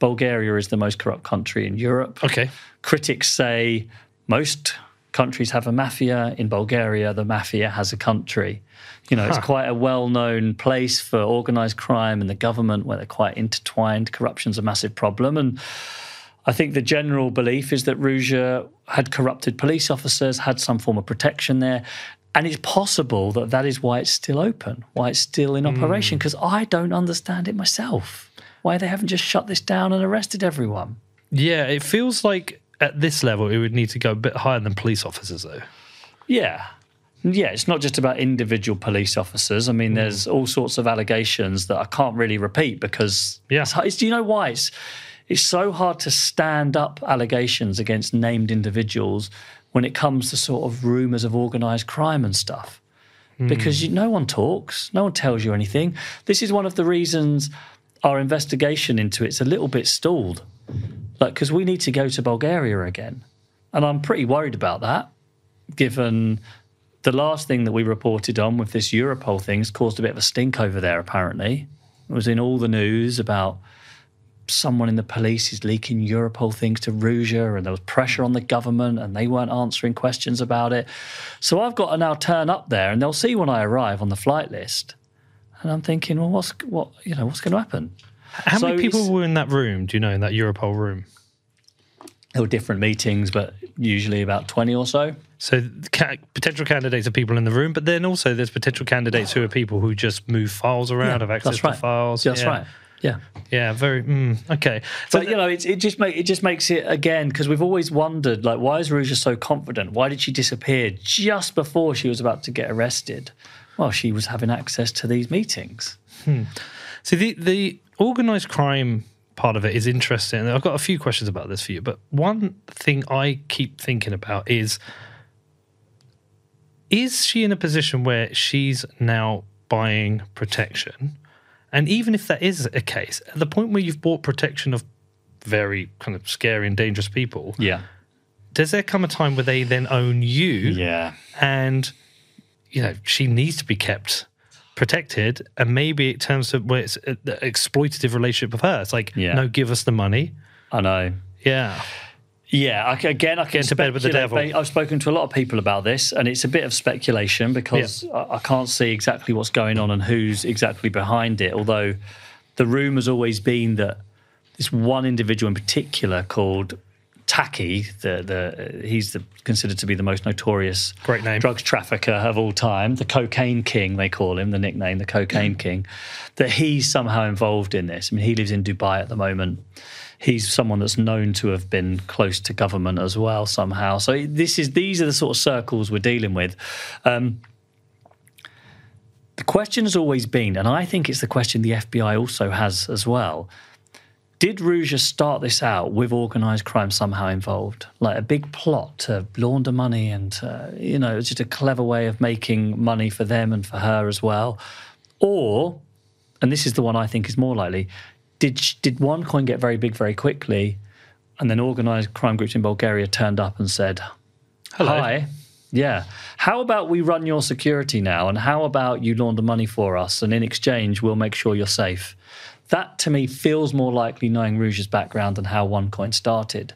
Bulgaria is the most corrupt country in Europe. okay. Critics say most countries have a mafia. In Bulgaria, the mafia has a country. You know, it's quite a well known place for organized crime and the government where they're quite intertwined. Corruption's a massive problem. And I think the general belief is that Ruja had corrupted police officers, had some form of protection there. And it's possible that that is why it's still open, why it's still in operation, hmm. because I don't understand it myself. Why they haven't just shut this down and arrested everyone. Yeah, it feels like at this level it would need to go a bit higher than police officers, though. Yeah. Yeah, it's not just about individual police officers. I mean, hmm. there's all sorts of allegations that I can't really repeat because Yeah. it's, it's, do you know why? It's, it's so hard to stand up allegations against named individuals when it comes to sort of rumours of organised crime and stuff. Hmm. Because you, no one talks, no one tells you anything. This is one of the reasons our investigation into it's a little bit stalled. Like, because we need to go to Bulgaria again. And I'm pretty worried about that given the last thing that we reported on with this Europol thing has caused a bit of a stink over there, apparently. It was in all the news about someone in the police is leaking Europol things to Ruja, and there was pressure on the government, and they weren't answering questions about it. So I've got to now turn up there, and they'll see when I arrive on the flight list. And I'm thinking, well, what's what you know, what's going to happen? How So many people were in that room? Do you know in that Europol room? There were different meetings, but usually about twenty or so. So ca- potential candidates are people in the room, but then also there's potential candidates who are people who just move files around, have access right. to files. That's yeah. right. Yeah. Yeah, very mm, okay. So But you know, it, it just make it just makes it again because we've always wondered like why is Ruja so confident? Why did she disappear just before she was about to get arrested? Well, she was having access to these meetings. So the the organized crime part of it is interesting. I've got a few questions about this for you, but one thing I keep thinking about is is she in a position where she's now buying protection? And even if that is a case, at the point where you've bought protection of very kind of scary and dangerous people, Yeah. does there come a time where they then own you Yeah. and you know she needs to be kept protected and maybe it turns to where it's uh, an exploitative relationship with her it's like Yeah. no give us the money I know. yeah Yeah, I, again, I can into bed with the devil. I've spoken to a lot of people about this, and it's a bit of speculation because I, I can't see exactly what's going on and who's exactly behind it. Although the rumor has always been that this one individual in particular called Taki, the the he's the, considered to be the most notorious Great name. drugs trafficker of all time, the cocaine king they call him, the nickname, the cocaine king, that he's somehow involved in this. I mean, he lives in Dubai at the moment. He's someone that's known to have been close to government as well somehow. So this is these are the sort of circles we're dealing with. Um, The question has always been, and I think it's the question the FBI also has as well. Did Ruja start this out with organised crime somehow involved? Like a big plot to launder money and, uh, you know, it's just a clever way of making money for them and for her as well? Or, and this is the one I think is more likely, did, did OneCoin get very big very quickly and then organised crime groups in Bulgaria turned up and said, Hi. Yeah. How about we run your security now? And how about you launder money for us? And in exchange, we'll make sure you're safe. That to me feels more likely knowing Ruja's background and how OneCoin started.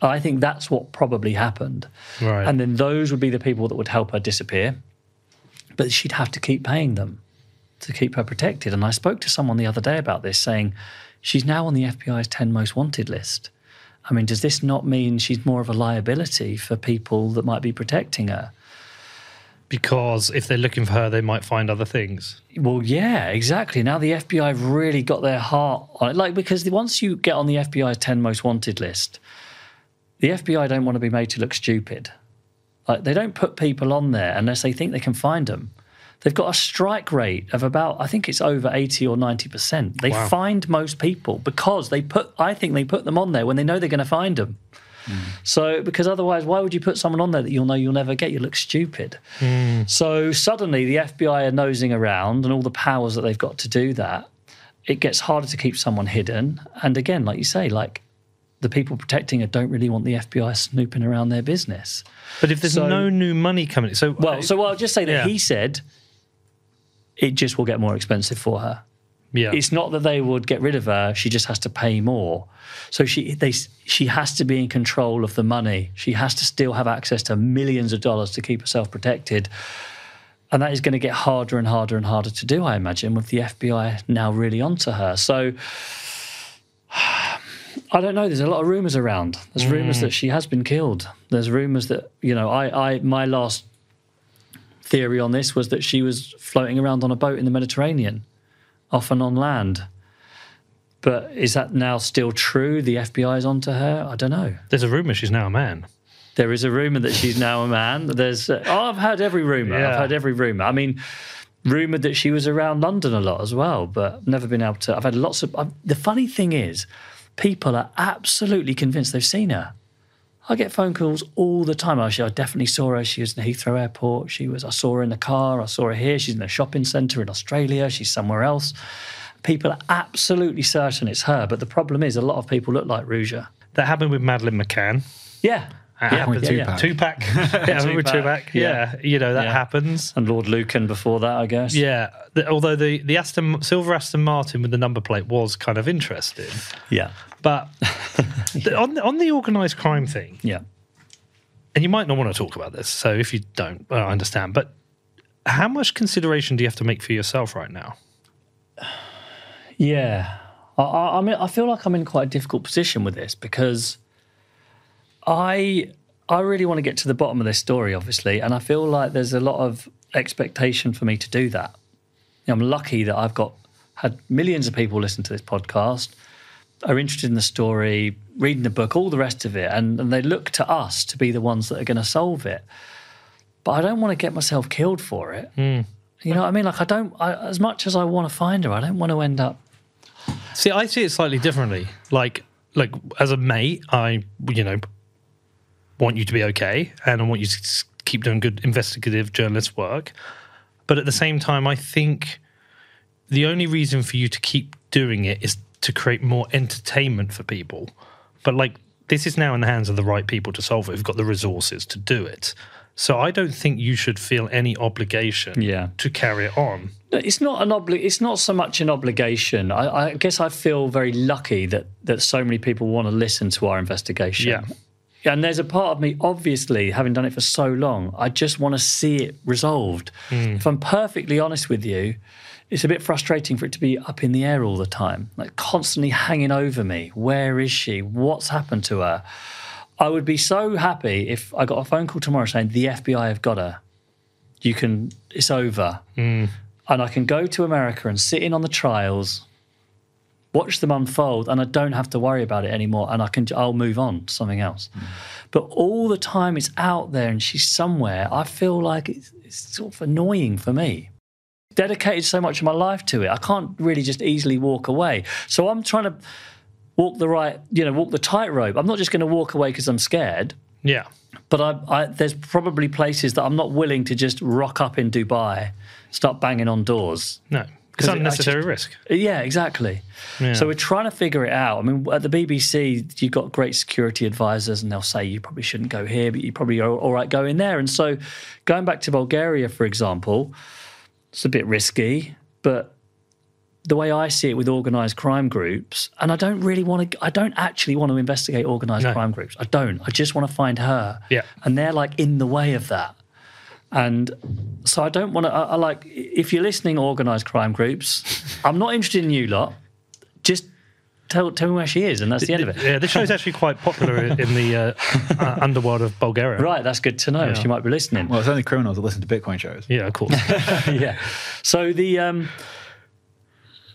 I think that's what probably happened. Right. And then those would be the people that would help her disappear. But she'd have to keep paying them to keep her protected. And I spoke to someone the other day about this saying she's now on the FBI's 10 most wanted list. I mean, does this not mean she's more of a liability for people that might be protecting her? Because if they're looking for her, they might find other things. Well, yeah, exactly. Now the FBI have really got their heart on it. Like, because once you get on the FBI's 10 most wanted list, the FBI don't want to be made to look stupid. Like, they don't put people on there unless they think they can find them. They've got a strike rate of about, I think it's over 80 or 90%. They Wow. find most people because they put, I think they put them on there when they know they're going to find them. So, because otherwise, why would you put someone on there that you'll know you'll never get? You look stupid. Hmm. So suddenly, the FBI are nosing around, and all the powers that they've got to do that, it gets harder to keep someone hidden. And again, like you say, like the people protecting her don't really want the FBI snooping around their business. But if there's So- no new money coming, so Well, so I'll just say that Yeah. he said it just will get more expensive for her. Yeah, It's not that they would get rid of her; she just has to pay more. So she they she has to be in control of the money. She has to still have access to millions of dollars to keep herself protected. And that is going to get harder and harder and harder to do, I imagine, with the FBI now really onto her. So *sighs* I don't know. There's a lot of rumors around. There's rumors mm. that she has been killed. There's rumors that you know. I, I my last theory on this was that she was floating around on a boat in the Mediterranean, off and on land. But is that now still true? The FBI is onto her. I don't know. there's a rumor she's now a man. There is a rumor that she's now a man. There's, uh, oh, I've heard every rumor. Yeah. I've heard every rumor. I mean, rumored that she was around London a lot as well, but never been able to. I've had lots of. I've, the funny thing is, people are absolutely convinced they've seen her. I get phone calls all the time. Actually, I definitely saw her. She was in Heathrow Airport. She was. I saw her in the car. I saw her here. She's in a shopping centre in Australia. She's somewhere else. People are absolutely certain it's her. But the problem is, a lot of people look like Ruja. That happened with Madeleine McCann. Yeah. That yeah, happened yeah, with yeah. Tupac. Tupac. *laughs* yeah, with Tupac, Tupac. Yeah. you know that Yeah. happens. And Lord Lucan before that, I guess. Yeah, the, although the the Aston silver Aston Martin with the number plate was kind of interesting, Yeah. But the, on the, on the organised crime thing, Yeah. and you might not want to talk about this, so if you don't, well, I understand. But how much consideration do you have to make for yourself right now? Yeah, I, I, I mean, I feel like I'm in quite a difficult position with this because I I really want to get to the bottom of this story, obviously, and I feel like there's a lot of expectation for me to do that. I'm lucky that I've got had millions of people listen to this podcast, are interested in the story, reading the book, all the rest of it, and, and they look to us to be the ones that are going to solve it. But I don't want to get myself killed for it. Hmm. You know what I mean? Like I don't, I, as much as I want to find her, I don't want to end up See, I see it slightly differently. Like, like as a mate, I you know want you to be okay, and I want you to keep doing good investigative journalist work. But at the same time, I think the only reason for you to keep doing it is to create more entertainment for people. But like, this is now in the hands of the right people to solve it. We've got the resources to do it. So I don't think you should feel any obligation Yeah. to carry it on. It's not an obli- It's not so much an obligation. I, I guess I feel very lucky that that so many people want to listen to our investigation. Yeah. And there's a part of me, obviously, having done it for so long, I just want to see it resolved. Hmm. If I'm perfectly honest with you, it's a bit frustrating for it to be up in the air all the time, like constantly hanging over me. Where is she? What's happened to her? I would be so happy if I got a phone call tomorrow saying the FBI have got her. You can, it's over mm. and I can go to America and sit in on the trials, watch them unfold, and I don't have to worry about it anymore. And I can, I'll move on to something else. Mm. But all the time it's out there and she's somewhere, I feel like it's, it's sort of annoying for me. Dedicated so much of my life to it. I can't really just easily walk away. So I'm trying to walk the right, you know, walk the tightrope. I'm not just going to walk away because I'm scared. Yeah. But I, I, there's probably places that I'm not willing to just rock up in Dubai, start banging on doors. No. It's unnecessary risk. Yeah, exactly. Yeah. So we're trying to figure it out. I mean, at the BBC, you've got great security advisors, and they'll say you probably shouldn't go here, but you probably are all right going there. And so, going back to Bulgaria, for example, it's a bit risky, but the way I see it with organised crime groups, and I don't really want to, I don't actually want to investigate organised No. crime groups. I don't. I just want to find her. Yeah. And they're like in the way of that. And so I don't want to, I, I like, if you're listening, organised crime groups, I'm not interested in you lot. Just tell, tell me where she is, and that's the end of it. Yeah, this show's actually quite popular *laughs* in the uh, uh, underworld of Bulgaria. Right, that's good to know. Yeah. She might be listening. Well, it's only criminals that listen to Bitcoin shows. Yeah, of course. *laughs* yeah. So the um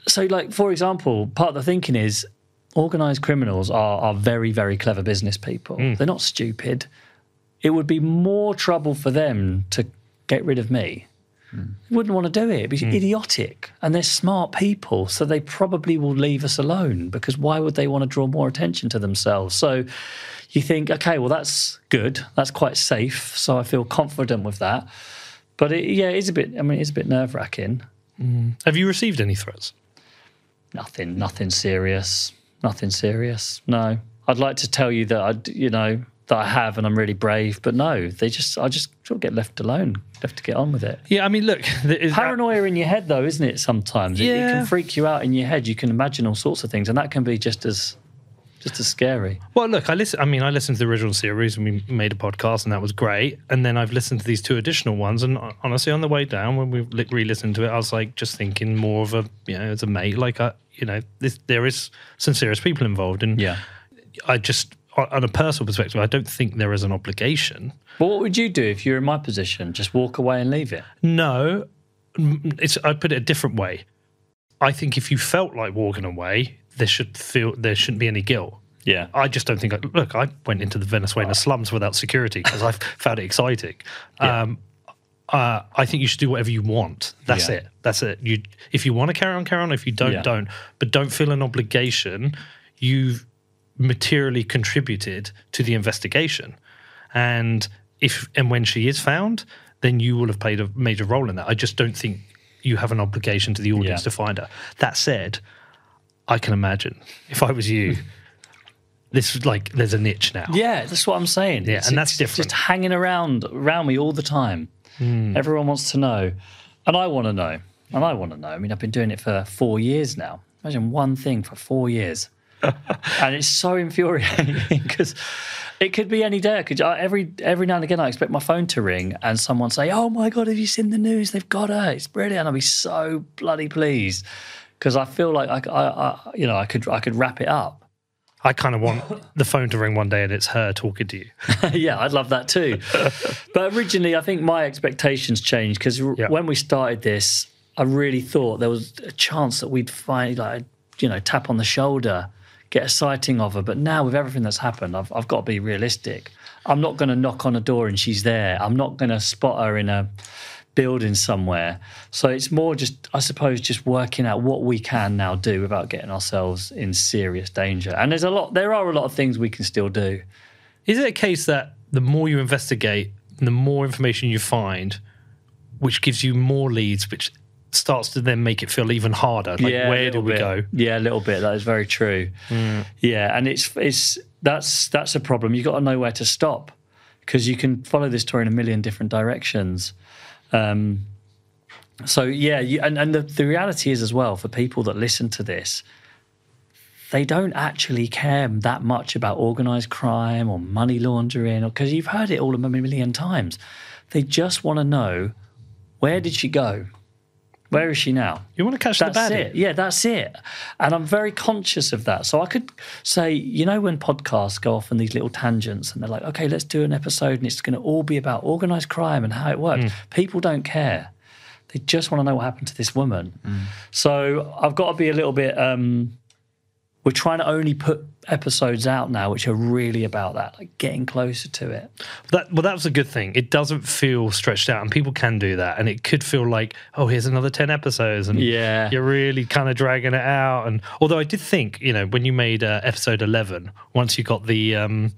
so like for example, part of the thinking is organized criminals are are very very clever business people. They're not stupid. It would be more trouble for them to get rid of me. Mm. Wouldn't want to do it. It'd be mm. idiotic. And they're smart people, so they probably will leave us alone because why would they want to draw more attention to themselves? So you think, okay, well that's good. That's quite safe. So I feel confident with that. But it, yeah, it's a bit. I mean, it's a bit nerve wracking. Mm. Have you received any threats? Nothing, nothing serious. Nothing serious. No, I'd like to tell you that I, you know, that I have, and I'm really brave. But no, they just, I just sort of get left alone, left to get on with it. Yeah, I mean, look, *laughs* Paranoia in your head, though, isn't it? Sometimes it, it can freak you out in your head. You can imagine all sorts of things, and that can be just as, just as scary. Well, look, I listen. I mean, I listened to the original series and we made a podcast, and that was great. And then I've listened to these two additional ones, and honestly, on the way down when we re-listened to it, I was like, just thinking more of a, you know, as a mate, like, I, you know, this, there is some serious people involved, and Yeah. I just, on a personal perspective, I don't think there is an obligation. But what would you do if you're in my position? Just walk away and leave it? No, it's. I put it a different way. I think if you felt like walking away, there should feel there shouldn't be any guilt. Yeah. I just don't think. I, look, I went into the Venezuelan slums without security because I *laughs* found it exciting. Um, uh, I think you should do whatever you want. That's Yeah. it. That's it. You, if you want to carry on, carry on. If you don't, Yeah. don't. But don't feel an obligation. You've materially contributed to the investigation, and if and when she is found, then you will have played a major role in that. I just don't think you have an obligation to the audience Yeah. to find her. That said, I can imagine if I was you. *laughs* This is like there's a niche now. Yeah, that's what I'm saying. Yeah, It's- and that's it's different. Just hanging around around me all the time. Hmm. Everyone wants to know, and I want to know, and I want to know. I mean, I've been doing it for four years now. Imagine one thing for four years, *laughs* and it's so infuriating *laughs* because it could be any day. I could I, every every now and again I expect my phone to ring and someone say, "Oh my god, have you seen the news? They've got her. It's brilliant." I'll be so bloody pleased because I feel like I, I, I you know I could I could wrap it up. I kind of want the phone to ring one day and it's her talking to you. *laughs* yeah, I'd love that too. but originally, I think my expectations changed because Yeah. when we started this, I really thought there was a chance that we'd find, like, you know, tap on the shoulder, get a sighting of her. But now, with everything that's happened, I've, I've got to be realistic. I'm not going to knock on a door and she's there. I'm not going to spot her in a building somewhere. So it's more just, I suppose, just working out what we can now do without getting ourselves in serious danger. And there's a lot, there are a lot of things we can still do. Is it a case that the more you investigate, the more information you find, which gives you more leads, which starts to then make it feel even harder? Like, a where do we bit. go? Yeah, a little bit. That is very true. Yeah, and it's it's that's that's a problem. You've got to know where to stop because you can follow this story in a million different directions. Um, so yeah, you, and and the, the reality is as well for people that listen to this, they don't actually care that much about organized crime or money laundering, or because you've heard it all a million times. They just want to know where did she go, where is she now. You want to catch the That's baddie. it. Yeah, that's it. And I'm very conscious of that. So I could say, you know, when podcasts go off on these little tangents and they're like, okay, let's do an episode and it's going to all be about organized crime and how it works. Mm. People don't care. They just want to know what happened to this woman. So I've got to be a little bit um, we're trying to only put episodes out now which are really about that, like getting closer to it. That well, that was a good thing. It doesn't feel stretched out, and people can do that. And it could feel like, oh, here's another ten episodes, and Yeah. you're really kind of dragging it out. And although I did think, you know, when you made uh, episode eleven, once you got the um,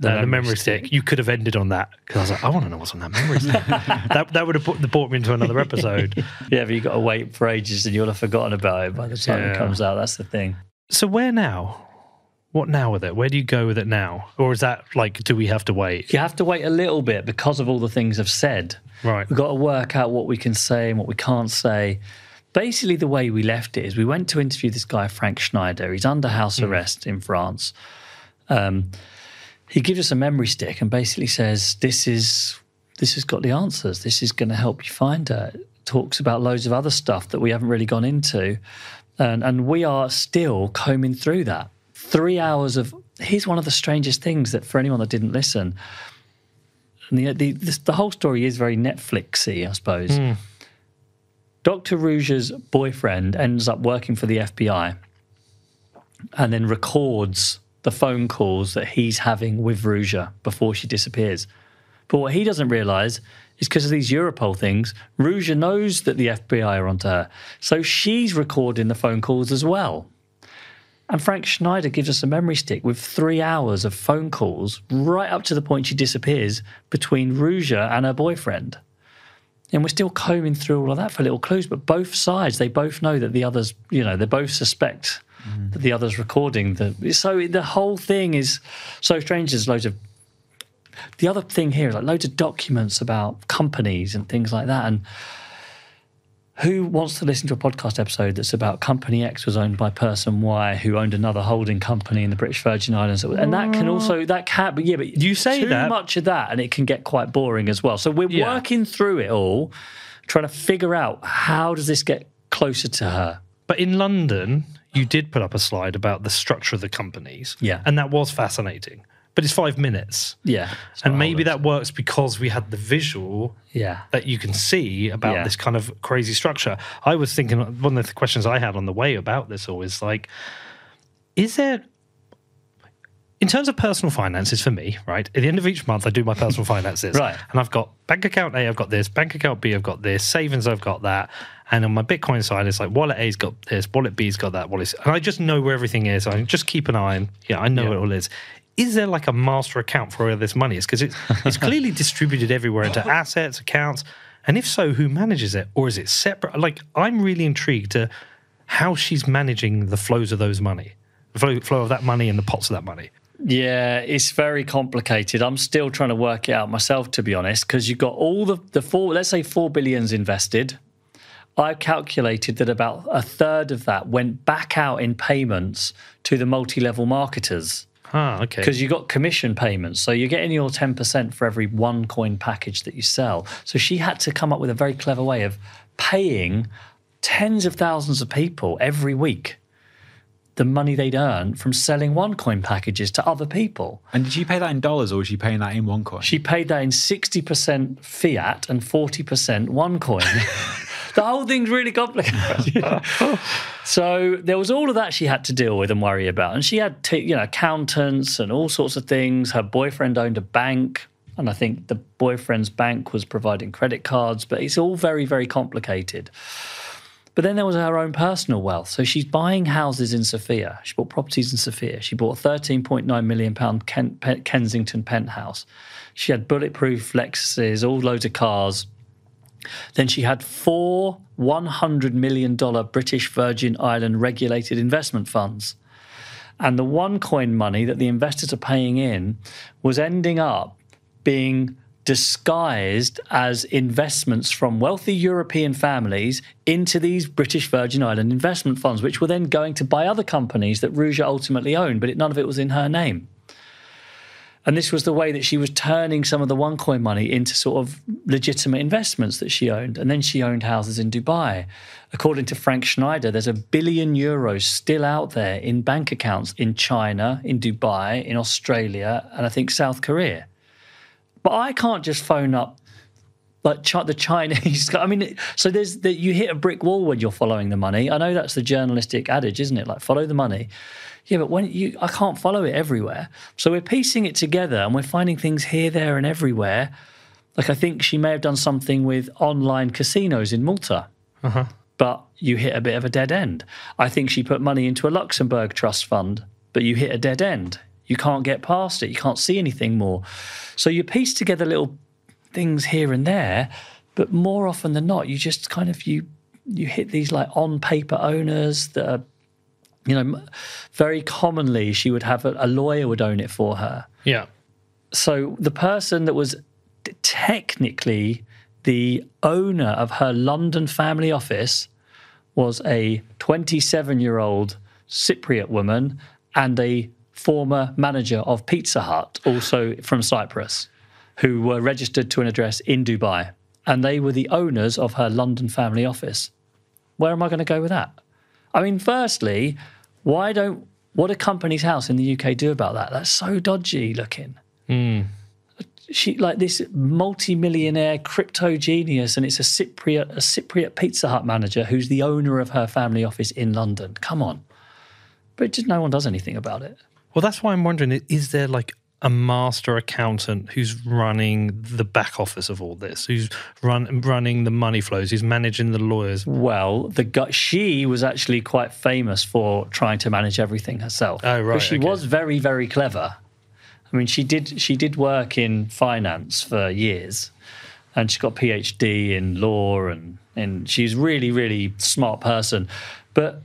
the, the memory memory stick. stick. you could have ended on that because I was like, I want to know what's on that memory stick. *laughs* that that would have brought, brought me into another *laughs* episode. Yeah, but you've got to wait for ages and you'll have forgotten about it by the time Yeah. it comes out. That's the thing. so where now? What now with it? Where do you go with it now? Or is that like, do we have to wait? You have to wait a little bit because of all the things I've said. Right. We've got to work out what we can say and what we can't say. Basically, the way we left it is we went to interview this guy, Frank Schneider. He's under house arrest in France. Um, he gives us a memory stick and basically says, "This is this has got the answers. This is going to help you find her." Talks about loads of other stuff that we haven't really gone into, and and we are still combing through that. Three hours of here's one of the strangest things that for anyone that didn't listen, and the the, this, the whole story is very Netflixy, I suppose. Hmm. Dr. Ruja's boyfriend ends up working for the FBI and then records the phone calls that he's having with Ruja before she disappears. But what he doesn't realize is because of these Europol things, Rouge knows that the FBI are onto her. So she's recording the phone calls as well. And Frank Schneider gives us a memory stick with three hours of phone calls right up to the point she disappears between Ruja and her boyfriend. And we're still combing through all of that for little clues, but both sides, they both know that the others, you know, they both suspect mm-hmm. that the other's recording. The, so the whole thing is so strange. There's loads of. The other thing here is like loads of documents about companies and things like that. And who wants to listen to a podcast episode that's about company X was owned by person Y who owned another holding company in the British Virgin Islands? And that can also, that can, but yeah, but You say too that- much of that and it can get quite boring as well. So we're Yeah. working through it all, trying to figure out how does this get closer to her? But in London, you did put up a slide about the structure of the companies. Yeah. And that was fascinating. But it's five minutes. Yeah. and maybe that works because we had the visual Yeah. that you can see about Yeah. this kind of crazy structure. I was thinking one of the questions I had on the way about this all is like, is there in terms of personal finances for me, right? At the end of each month, I do my personal finances. *laughs* Right. And I've got bank account A, I've got this, bank account B, I've got this, savings, I've got that. And on my Bitcoin side, it's like wallet A's got this, wallet B's got that, wallet. C- And I just know where everything is. I just keep an eye on, yeah, I know Yeah. what it all is. Is there like a master account for where this money is? Because it's, *laughs* it's clearly distributed everywhere into assets, accounts. And if so, who manages it? Or is it separate? Like, I'm really intrigued to how she's managing the flows of those money, the flow, flow of that money and the pots of that money. Yeah, it's very complicated. I'm still trying to work it out myself, to be honest, because you've got all the, the four, let's say four billions invested. I calculated that about a third of that went back out in payments to the multi level marketers Ah, okay. because you got commission payments. So you're getting your 10% for every OneCoin package that you sell. So she had to come up with a very clever way of paying tens of thousands of people every week the money they'd earn from selling OneCoin packages to other people. And did she pay that in dollars or was she paying that in OneCoin? She paid that in 60% fiat and 40% OneCoin. *laughs* *laughs* the whole thing's really complicated. *laughs* so there was all of that she had to deal with and worry about. And she had, t- you know, accountants and all sorts of things. Her boyfriend owned a bank. And I think the boyfriend's bank was providing credit cards, but it's all very, very complicated. But then there was her own personal wealth. So she's buying houses in Sofia. She bought properties in Sofia. She bought a 13.9 million pound Ken- Kensington penthouse. She had bulletproof Lexuses, all loads of cars. Then she had four $100 million British Virgin Island regulated investment funds. And the OneCoin money that the investors are paying in was ending up being disguised as investments from wealthy European families into these British Virgin Island investment funds, which were then going to buy other companies that Ruja ultimately owned, but it, none of it was in her name. And this was the way that she was turning some of the OneCoin money into sort of legitimate investments that she owned. And then she owned houses in Dubai. According to Frank Schneider, there's a billion euros still out there in bank accounts in China, in Dubai, in Australia, and I think South Korea. But I can't just phone up Chi- the Chinese. I mean, so there's that you hit a brick wall when you're following the money. I know that's the journalistic adage, isn't it? Like follow the money. Yeah, but when you, I can't follow it everywhere. So we're piecing it together, and we're finding things here, there, and everywhere. Like I think she may have done something with online casinos in Malta, uh-huh. but you hit a bit of a dead end. I think she put money into a Luxembourg trust fund, but you hit a dead end. You can't get past it. You can't see anything more. So you piece together little things here and there, but more often than not, you just kind of you you hit these like on paper owners that are, you know, very commonly she would have a, a lawyer would own it for her. Yeah. So the person that was t- technically the owner of her London family office was a 27 year old Cypriot woman and a former manager of Pizza Hut, also from Cyprus, who were registered to an address in Dubai. And they were the owners of her London family office. Where am I going to go with that? I mean, firstly, why don't what do companies house in the UK do about that? That's so dodgy looking. Hmm. She like this multi-millionaire crypto genius, and it's a Cypriot a Cypriot Pizza Hut manager who's the owner of her family office in London. Come on, but just no one does anything about it. Well, that's why I'm wondering: is there like a master accountant who's running the back office of all this, who's run running the money flows, who's managing the lawyers? Well, the guy, she was actually quite famous for trying to manage everything herself. Oh, right, But she okay. was very, very clever. I mean, she did she did work in finance for years, and she got a PhD in law, and and she's really, really smart person. But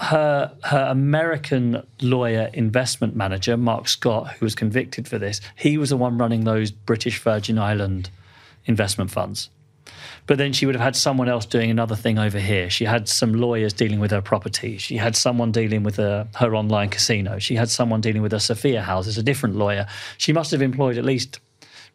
her her American lawyer investment manager, Mark Scott, who was convicted for this, he was the one running those British Virgin Island investment funds. But then she would have had someone else doing another thing over here. She had some lawyers dealing with her property. She had someone dealing with her, her online casino. She had someone dealing with her Sofia House as a different lawyer. She must have employed at least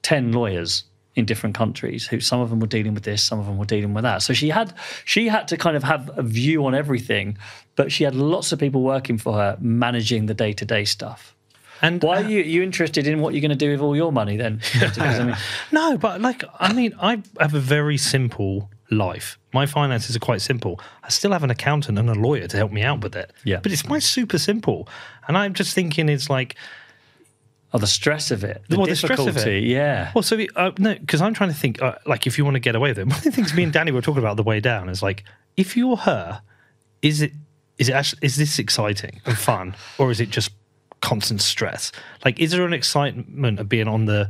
10 lawyers in different countries who some of them were dealing with this, some of them were dealing with that. So she had she had to kind of have a view on everything, but she had lots of people working for her managing the day-to-day stuff. And Why uh, are you, you interested in what you're going to do with all your money then? *laughs* Because, I mean, No, but like, I mean, I have a very simple life. My finances are quite simple. I still have an accountant and a lawyer to help me out with it. Yeah. But it's my super simple. And I'm just thinking it's like, oh, the stress of it, the Well, the stress difficulty, of it. yeah. well, so, uh, no, because I'm trying to think, uh, like, if you want to get away with it, *laughs* one of the things me and Danny were talking about the way down is like, if you're her, is it, is it actually, is this exciting and fun? Or is it just constant stress? Like, is there an excitement of being on the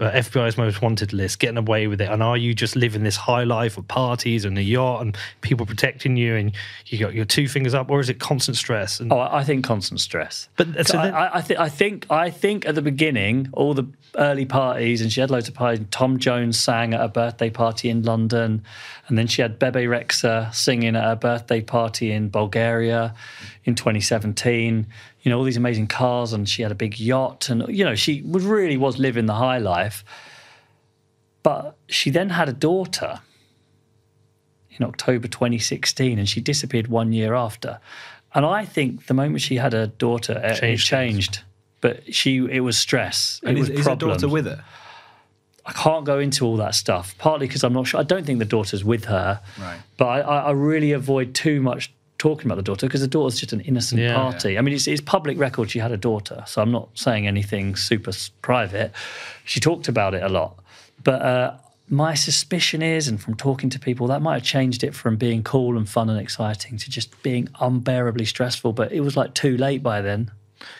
uh, FBI's most wanted list, getting away with it? And are you just living this high life of parties and a yacht and people protecting you and you got your two fingers up? Or is it constant stress? And, Oh, I think constant stress. But, uh, so I, then- I, I, th- I think I think at the beginning, all the early parties, and she had loads of parties. And Tom Jones sang at a birthday party in London, and then she had Bebe Rexha singing at a birthday party in Bulgaria in 2017. You know, all these amazing cars, and she had a big yacht, and you know, she was really was living the high life. But she then had a daughter in October 2016, and she disappeared one year after. And I think the moment she had a daughter, it- it Changed changed. But she, it was stress. It And was is, is her problems. daughter with her? I can't go into all that stuff. Partly because I'm not sure. I don't think the daughter's with her. Right. But I I really avoid too much talking about the daughter because the daughter's just an innocent Yeah. party. I mean, it's, it's public record she had a daughter, so I'm not saying anything super private. She talked about it a lot. But uh, my suspicion is, and from talking to people, that might have changed it from being cool and fun and exciting to just being unbearably stressful. But it was like too late by then.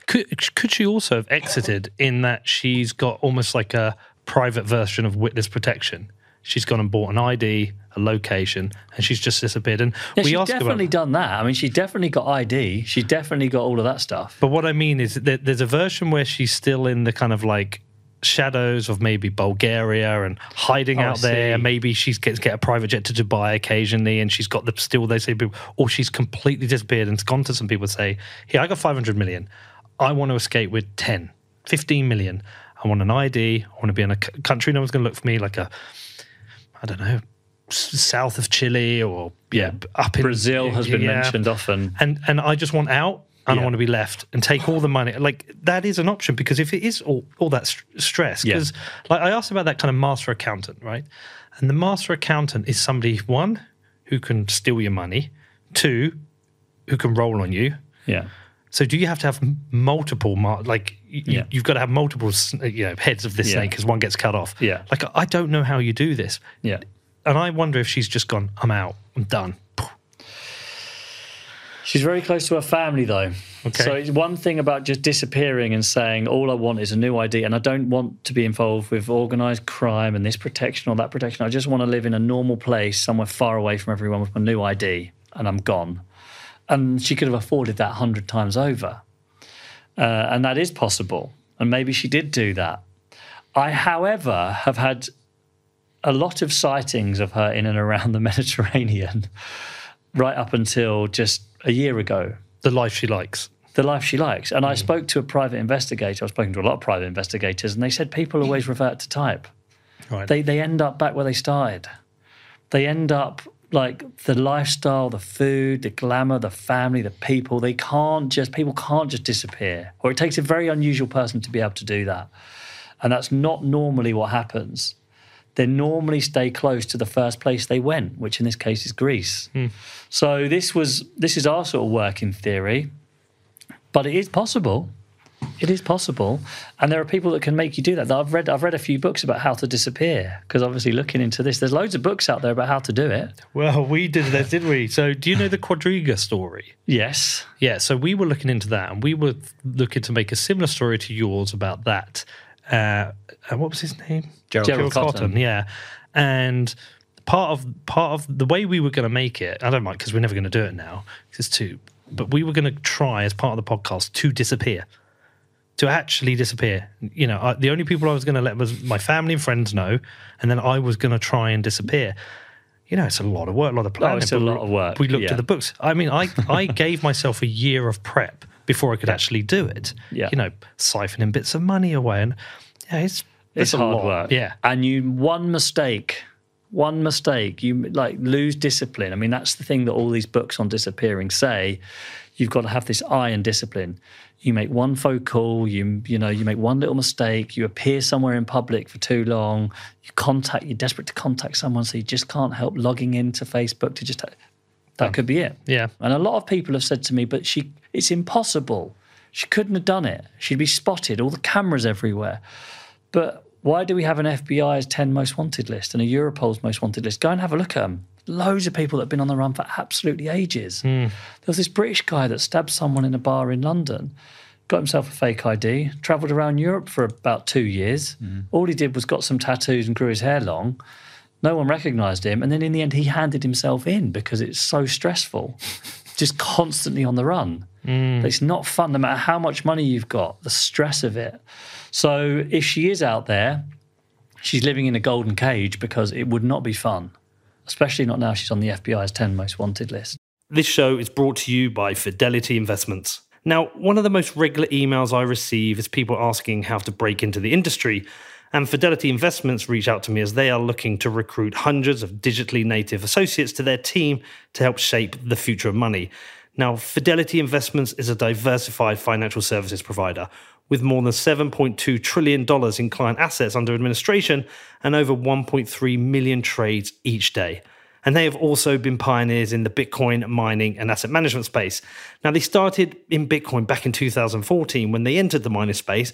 Could could she also have exited in that she's got almost like a private version of witness protection? She's gone and bought an ID, a location, and she's just disappeared. And Yeah, we asked definitely about. done that. I mean, she's definitely got ID. She's definitely got all of that stuff. But what I mean is that there's a version where she's still in the kind of like shadows of maybe Bulgaria and hiding Oh, out there. Maybe she's gets get a private jet to Dubai occasionally, and she's got the still they say, people- or she's completely disappeared and gone to some people say, "Here, I got 500 million. I want to escape with 10, 15 million. I want an ID. I want to be in a country no one's going to look for me, like a, I don't know." South of Chile or yeah, up in Brazil has been yeah. mentioned often. and and I just want out. And I Yeah. want to be left and take all the money. Like that is an option because if it is all, all that st- stress, Yeah. because like I asked about that kind of master accountant, right? And the master accountant is somebody one who can steal your money, two who can roll on you. Yeah. So do you have to have multiple, like y- y- Yeah. you've got to have multiple, you know, heads of this Yeah. snake because one gets cut off. Yeah. Like I don't know how you do this, Yeah. And I wonder if she's just gone, I'm out, I'm done. She's very close to her family, though. Okay. So it's one thing about just disappearing and saying, all I want is a new ID, and I don't want to be involved with organised crime and this protection or that protection. I just want to live in a normal place, somewhere far away from everyone with my new ID, and I'm gone. And she could have afforded that 100 times over. Uh, and that is possible. And maybe she did do that. I, however, have had a lot of sightings of her in and around the *laughs* Mediterranean right up until just a year ago The life she likes. the life she likes. And Hmm. I spoke to a private investigator. I've spoken to a lot of private investigators, and they said people always revert to type. Right. They they end up back where they started. They end up like the lifestyle, the food, the glamour, the family, the people. They can't just people can't just disappear, or it takes a very unusual person to be able to do that. And that's not normally what happens. They normally stay close to the first place they went, which in this case is Greece. So this was this is our sort of working theory, but it is possible. It is possible, and there are people that can make you do that. I've read I've read a few books about how to disappear because obviously looking into this, there's loads of books out there about how to do it. Well, we did that, didn't we? So, do you know the Quadriga story? Yes, Yeah, so we were looking into that, and we were looking to make a similar story to yours about that. Uh, and what was his name? Gerald Gerald Cotten. Yeah, and part of part of the way we were going to make it, I don't mind because we're never going to do it now. 'cause It's too, but we were going to try as part of the podcast to disappear, to actually disappear. You know, I, the only people I was going to let was my family and friends know, and then I was going to try and disappear. You know, it's a lot of work, a lot of planning. Oh, it's a lot of work, We looked yeah. at the books. I mean, I I *laughs* gave myself a year of prep before I could actually do it. Yeah. You know, siphoning bits of money away, and yeah, it's it's hard lot. work. Yeah, and you one mistake, one mistake, you like lose discipline. I mean, that's the thing that all these books on disappearing say. You've got to have this eye and discipline. You make one phone call, you you know, you make one little mistake, you appear somewhere in public for too long, you contact, you're desperate to contact someone, so you just can't help logging into Facebook to just that could be it. yeah. And a lot of people have said to me, but she it's impossible. She couldn't have done it. She'd be spotted, all the cameras everywhere. But why do we have an FBI's 10 most wanted list and a Europol's most wanted list? Go and have a look at them. Loads of people that have been on the run for absolutely ages. Hmm. There was this British guy that stabbed someone in a bar in London, got himself a fake ID, travelled around Europe for about two years. Hmm. All he did was got some tattoos and grew his hair long. No one recognised him. And then in the end, he handed himself in because it's so stressful, *laughs* just constantly on the run. Hmm. It's not fun, no matter how much money you've got, the stress of it. So if she is out there, she's living in a golden cage because it would not be fun, especially not now she's on the FBI's 10 most wanted list. This show is brought to you by Fidelity Investments. Now, one of the most regular emails I receive is people asking how to break into the industry. And Fidelity Investments reach out to me as they are looking to recruit hundreds of digitally native associates to their team to help shape the future of money. Now, Fidelity Investments is a diversified financial services provider with more than $7.2 trillion in client assets under administration and over 1.3 million trades each day. And they have also been pioneers in the Bitcoin mining and asset management space. Now, they started in Bitcoin back in 2014 when they entered the mining space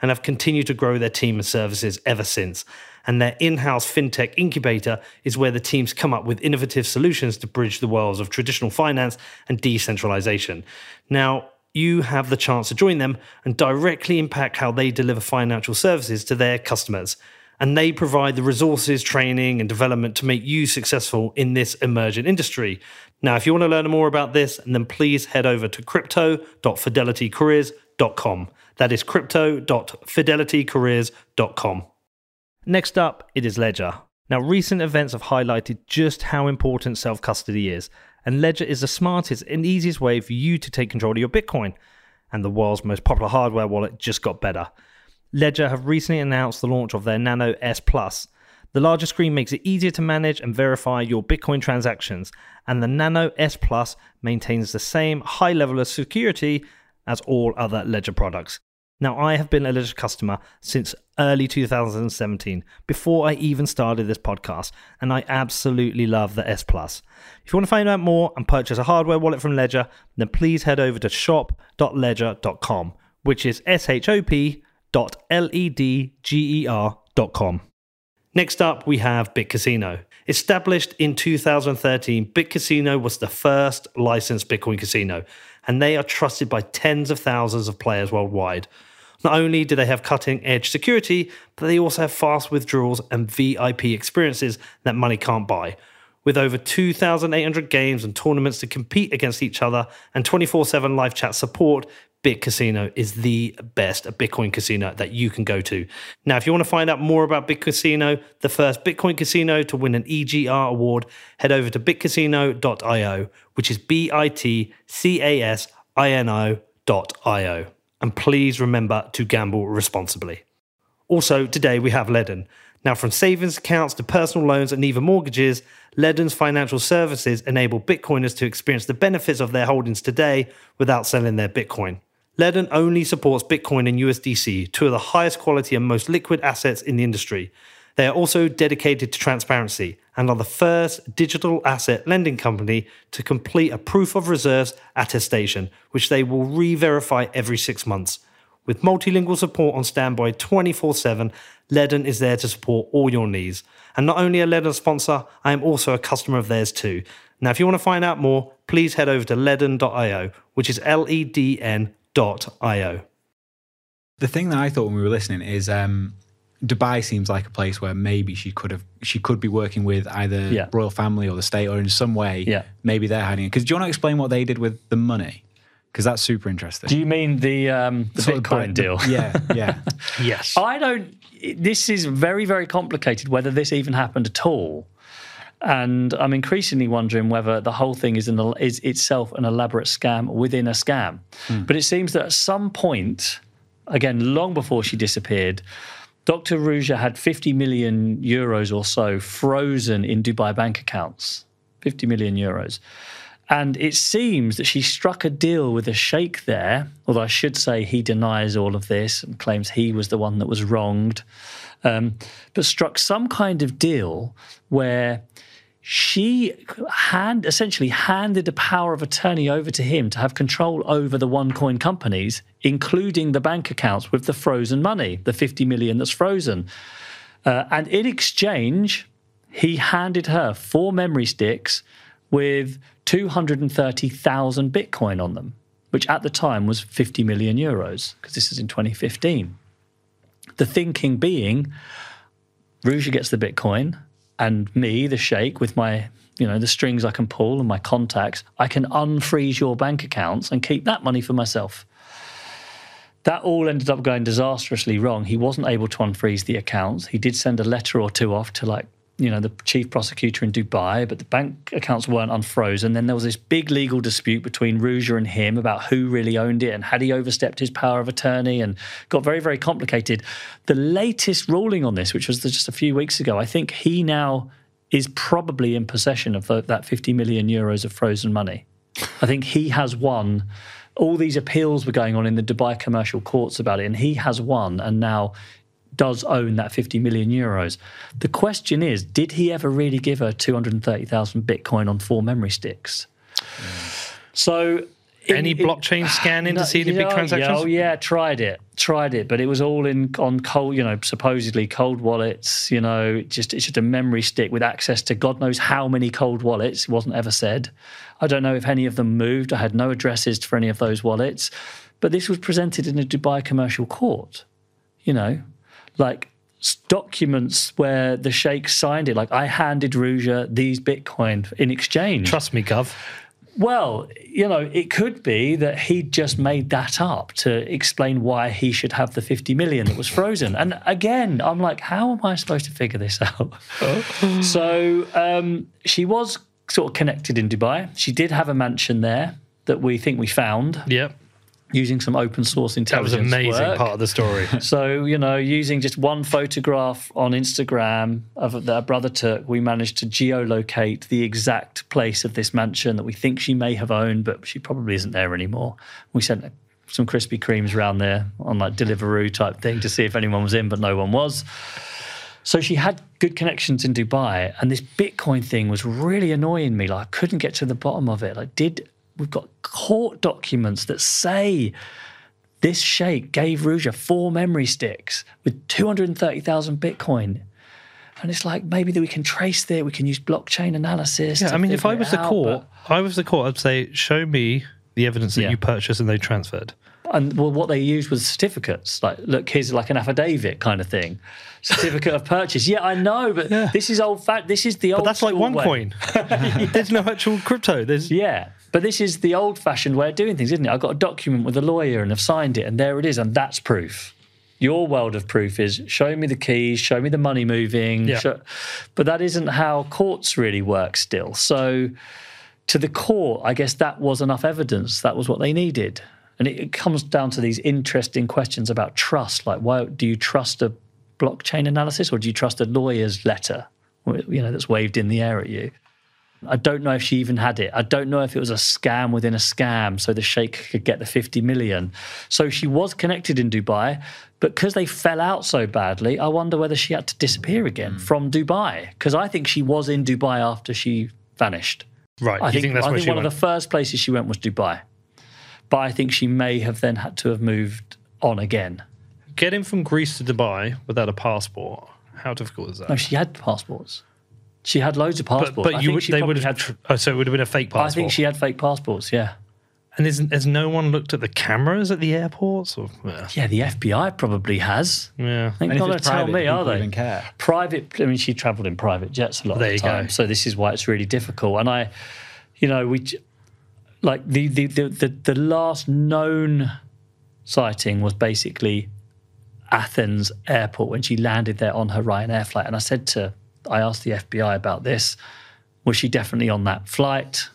and have continued to grow their team and services ever since. And their in house fintech incubator is where the teams come up with innovative solutions to bridge the worlds of traditional finance and decentralization. Now, you have the chance to join them and directly impact how they deliver financial services to their customers. And they provide the resources, training, and development to make you successful in this emerging industry. Now, if you want to learn more about this, then please head over to crypto.fidelitycareers.com. That is crypto.fidelitycareers.com. Next up, it is Ledger. Now, recent events have highlighted just how important self custody is, and Ledger is the smartest and easiest way for you to take control of your Bitcoin. And the world's most popular hardware wallet just got better. Ledger have recently announced the launch of their Nano S Plus. The larger screen makes it easier to manage and verify your Bitcoin transactions, and the Nano S Plus maintains the same high level of security as all other Ledger products. Now, I have been a Ledger customer since early 2017, before I even started this podcast, and I absolutely love the S Plus. If you want to find out more and purchase a hardware wallet from Ledger, then please head over to shop.ledger.com, which is S H O P dot L E D G E R dot com. Next up, we have BitCasino. Established in 2013, BitCasino was the first licensed Bitcoin casino, and they are trusted by tens of thousands of players worldwide. Not only do they have cutting edge security, but they also have fast withdrawals and VIP experiences that money can't buy. With over 2,800 games and tournaments to compete against each other and 24 7 live chat support, Bit Casino is the best Bitcoin casino that you can go to. Now, if you want to find out more about Bit Casino, the first Bitcoin casino to win an EGR award, head over to bitcasino.io, which is B I T C A S I N O.io. And please remember to gamble responsibly. Also, today we have Ledn. Now, from savings accounts to personal loans and even mortgages, Ledn's financial services enable Bitcoiners to experience the benefits of their holdings today without selling their Bitcoin. Ledn only supports Bitcoin and USDC, two of the highest quality and most liquid assets in the industry. They are also dedicated to transparency and are the first digital asset lending company to complete a proof of reserves attestation, which they will re verify every six months. With multilingual support on standby 24 7, Ledn is there to support all your needs. And not only a Ledn sponsor, I am also a customer of theirs too. Now, if you want to find out more, please head over to ledn.io, which is L E D N io. The thing that I thought when we were listening is um, Dubai seems like a place where maybe she could have she could be working with either Yeah. royal family or the state or in some way. Yeah. Maybe they're hiding it. Because do you want to explain what they did with the money? Because that's super interesting. Do you mean the um, the Sort of Bitcoin the- deal? *laughs* Yeah, yeah. *laughs* Yes. I don't. This is very, very complicated. Whether this even happened at all, and I'm increasingly wondering whether the whole thing is, an, is itself an elaborate scam within a scam. But it seems that at some point, again, long before she disappeared, Dr. Ruja had 50 million euros or so frozen in Dubai bank accounts. 50 million euros. And it seems that she struck a deal with a sheikh there, although I should say he denies all of this and claims he was the one that was wronged, um, but struck some kind of deal where she hand essentially handed a power of attorney over to him to have control over the OneCoin companies, including the bank accounts with the frozen money, the 50 million that's frozen. Uh, and in exchange, he handed her four memory sticks with 230,000 Bitcoin on them, which at the time was 50 million euros, because this is in 2015. The thinking being, Ruja gets the Bitcoin, and me, the sheikh, with my, you know, the strings I can pull and my contacts, I can unfreeze your bank accounts and keep that money for myself. That all ended up going disastrously wrong. He wasn't able to unfreeze the accounts. He did send a letter or two off to like, you know, the chief prosecutor in Dubai, but the bank accounts weren't unfrozen. Then there was this big legal dispute between Ruja and him about who really owned it and had he overstepped his power of attorney and got very, very complicated. The latest ruling on this, which was just a few weeks ago, I think he now is probably in possession of that 50 million euros of frozen money. I think he has won. All these appeals were going on in the Dubai commercial courts about it, and he has won and now does own that 50 million euros. The question is, did he ever really give her 230,000 Bitcoin on four memory sticks? So. Any in- in- blockchain scanning no, to see any big know, transactions? Yeah, oh, yeah, tried it, tried it, but it was all in on cold, you know, supposedly cold wallets. You know, just it's just a memory stick with access to God knows how many cold wallets. It wasn't ever said. I don't know if any of them moved. I had no addresses for any of those wallets, but this was presented in a Dubai commercial court. You know, like documents where the sheikh signed it. Like I handed Ruja these Bitcoin in exchange. Trust me, Gov. Well, you know, it could be that he just made that up to explain why he should have the 50 million that was frozen. And again, I'm like, how am I supposed to figure this out? *laughs* so um, she was sort of connected in Dubai. She did have a mansion there that we think we found. Yep. Using some open source intelligence. That was an amazing work. part of the story. *laughs* So, you know, using just one photograph on Instagram of that brother took, we managed to geolocate the exact place of this mansion that we think she may have owned, but she probably isn't there anymore. We sent some Krispy Kremes around there on like Deliveroo type thing to see if anyone was in, but no one was. So she had good connections in Dubai, and this Bitcoin thing was really annoying me. Like I couldn't get to the bottom of it. Like, did we've got court documents that say this sheikh gave Ruja four memory sticks with 230,000 Bitcoin. And it's like maybe that we can trace there, we can use blockchain analysis. Yeah, I mean, if I was the out, court, I was the court, I'd say, show me the evidence that Yeah. you purchased and they transferred. and well, what they used was certificates. Like, look, here's like an affidavit kind of thing, certificate of purchase. Yeah, I know, but Yeah. this is old fact. This is the old. But that's like one way. coin. *laughs* There's no actual crypto. There's Yeah, but this is the old-fashioned way of doing things, isn't it? I've got a document with a lawyer and I've signed it, and there it is, and that's proof. Your world of proof is show me the keys, show me the money moving. Yeah. show- but that isn't how courts really work still. So, to the court, I guess that was enough evidence. That was what they needed. And it, it comes down to these interesting questions about trust. Like, why do you trust a blockchain analysis or do you trust a lawyer's letter, you know, that's waved in the air at you? I don't know if she even had it. I don't know if it was a scam within a scam so the sheikh could get the 50 million. So she was connected in Dubai, but because they fell out so badly, I wonder whether she had to disappear again hmm. from Dubai. Because I think she was in Dubai after she vanished. right. I think, think that's I think one went? of the first places she went was Dubai. But I think she may have then had to have moved on again. Getting from Greece to Dubai without a passport, how difficult is that? No, she had passports. She had loads of passports. but but you would, they would have. had. tr- oh, so it would have been a fake passport. I think she had fake passports. Yeah. And has, has no one looked at the cameras at the airports? Or, yeah. Yeah, the FBI probably has. yeah. They're And not going to tell me, are people they? even care? Private. I mean, she travelled in private jets a lot There of you the time, go. so this is why it's really difficult. And I, you know, we like the the the the, the last known sighting was basically Athens airport when she landed there on her Ryanair flight. And I said to, I asked the FBI about this. Was she definitely on that flight?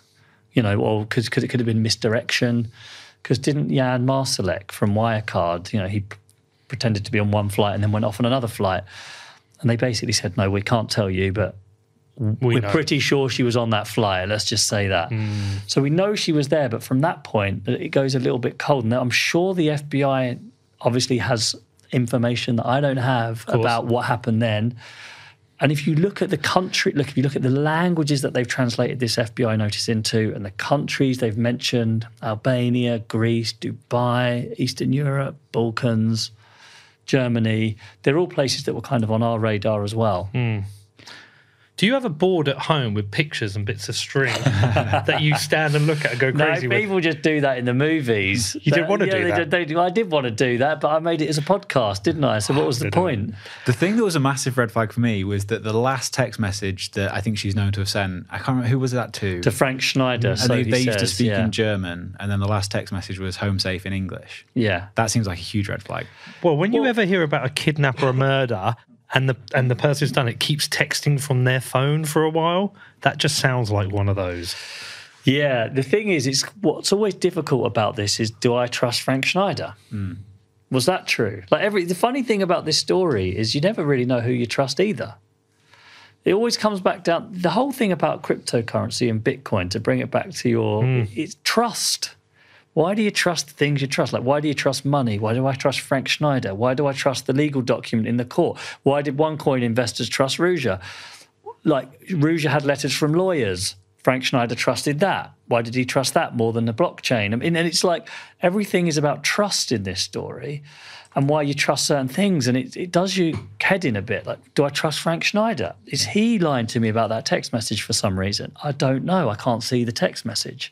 You know, or because it could have been misdirection. Because didn't Jan Marsalek from Wirecard, you know, he p- pretended to be on one flight and then went off on another flight. And they basically said, no, we can't tell you, but We we're know. pretty sure she was on that flight. Let's just say that. Mm. So we know she was there, but from that point, uh, it goes a little bit cold. Now, I'm sure the FBI obviously has information that I don't have about what happened then. And if you look at the country, look, if you look at the languages that they've translated this FBI notice into and the countries they've mentioned Albania, Greece, Dubai, Eastern Europe, Balkans, Germany they're all places that were kind of on our radar as well. Hmm. Do you have a board at home with pictures and bits of string *laughs* that you stand and look at and go No, crazy with? people just do that in the movies. You didn't want to yeah, do that. did- they I did want to do that, but I made it as a podcast, didn't I? So what was the point? The thing that was a massive red flag for me was that the last text message that I think she's known to have sent, I can't remember who was that to. To Frank Schneider. and so they, he they used to speak yeah. in German, and then the last text message was home safe in English. Yeah. That seems like a huge red flag. Well, when you Well- ever hear about a kidnap or a murder and the and the person who's done it keeps texting from their phone for a while, that just sounds like one of those. Yeah. The thing is, it's what's always difficult about this is do I trust Frank Schneider? Hmm. Was that true? Like every the funny thing about this story is you never really know who you trust either. It always comes back down the whole thing about cryptocurrency and Bitcoin to bring it back to your hmm. it's trust. Why do you trust the things you trust? Like, why do you trust money? Why do I trust Frank Schneider? Why do I trust the legal document in the court? Why did OneCoin investors trust Ruja? Like, Ruja had letters from lawyers. Frank Schneider trusted that. Why did he trust that more than the blockchain? I mean, and it's like everything is about trust in this story and why you trust certain things. And it, it does you head in a bit. Like, do I trust Frank Schneider? Is he lying to me about that text message for some reason? I don't know. I can't see the text message.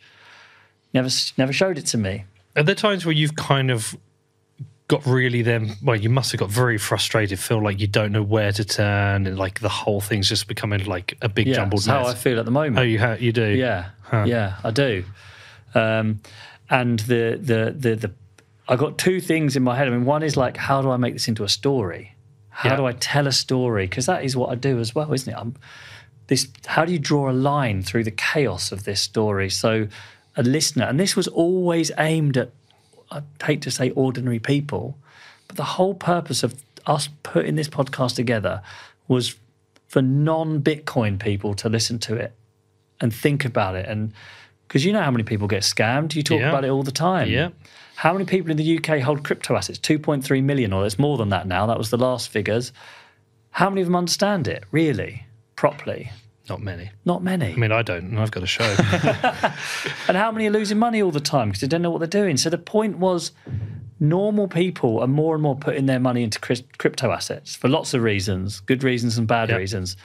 Never, never showed it to me. Are there times where you've kind of got really then? Well, you must have got very frustrated, feel like you don't know where to turn, and like the whole thing's just becoming like a big Yeah, jumbled that's how I feel at the moment. Oh, you ha- you do. Yeah, yeah, I do. Um, and the, the the the I got two things in my head. I mean, one is like, how do I make this into a story? How Yeah. do I tell a story? Because that is what I do as well, isn't it? I'm this. How do you draw a line through the chaos of this story? So, a listener, and this was always aimed at I hate to say ordinary people, but the whole purpose of us putting this podcast together was for non Bitcoin people to listen to it and think about it. And because you know how many people get scammed, you talk Yeah. about it all the time. Yeah. How many people in the UK hold crypto assets? 2.3 million, or it's more than that now. That was the last figures. How many of them understand it, really, properly? Not many. Not many. I mean, I don't, and I've got a show. *laughs* *laughs* And how many are losing money all the time because they don't know what they're doing? So the point was, normal people are more and more putting their money into crypto assets for lots of reasons, good reasons and bad Yep. reasons.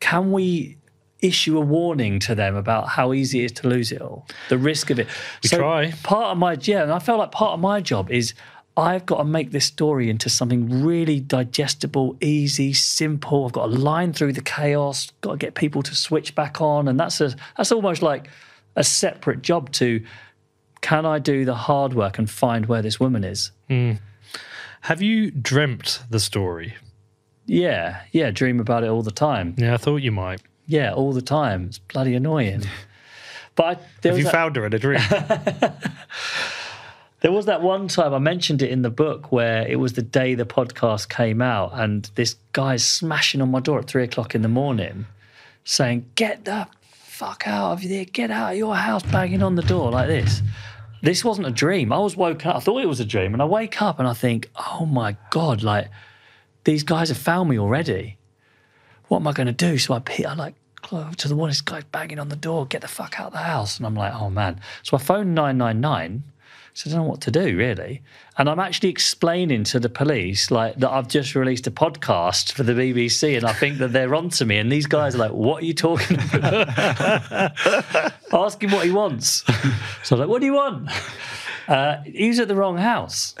Can we issue a warning to them about how easy it is to lose it all, the risk of it? We try. Part of my yeah, and I felt like part of my job is. I've got to make this story into something really digestible, easy, simple. I've got to line through the chaos. Got to get people to switch back on, and that's a that's almost like a separate job to can I do the hard work and find where this woman is? Hmm. Have you dreamt the story? Yeah, yeah, dream about it all the time. Yeah, I thought you might. Yeah, all the time. It's bloody annoying. *laughs* But I, Have you that, found her in a dream? *laughs* there was that one time I mentioned it in the book where it was the day the podcast came out, and this guy's smashing on my door at three o'clock in the morning, saying, "Get the fuck out of there! Get out of your house!" Banging on the door like this. This wasn't a dream. I was woken up. I thought it was a dream, and I wake up and I think, "Oh my god!" Like these guys have found me already. What am I going to do? So I, I like to the wall. This guy's banging on the door. Get the fuck out of the house! And I'm like, "Oh man!" So I phone nine nine nine. So I don't know what to do really. And I'm actually explaining to the police like that I've just released a podcast for the BBC and I think that they're onto me. And these guys are like, what are you talking about? *laughs* Ask him what he wants. So I was like, what do you want? Uh, he was at the wrong house.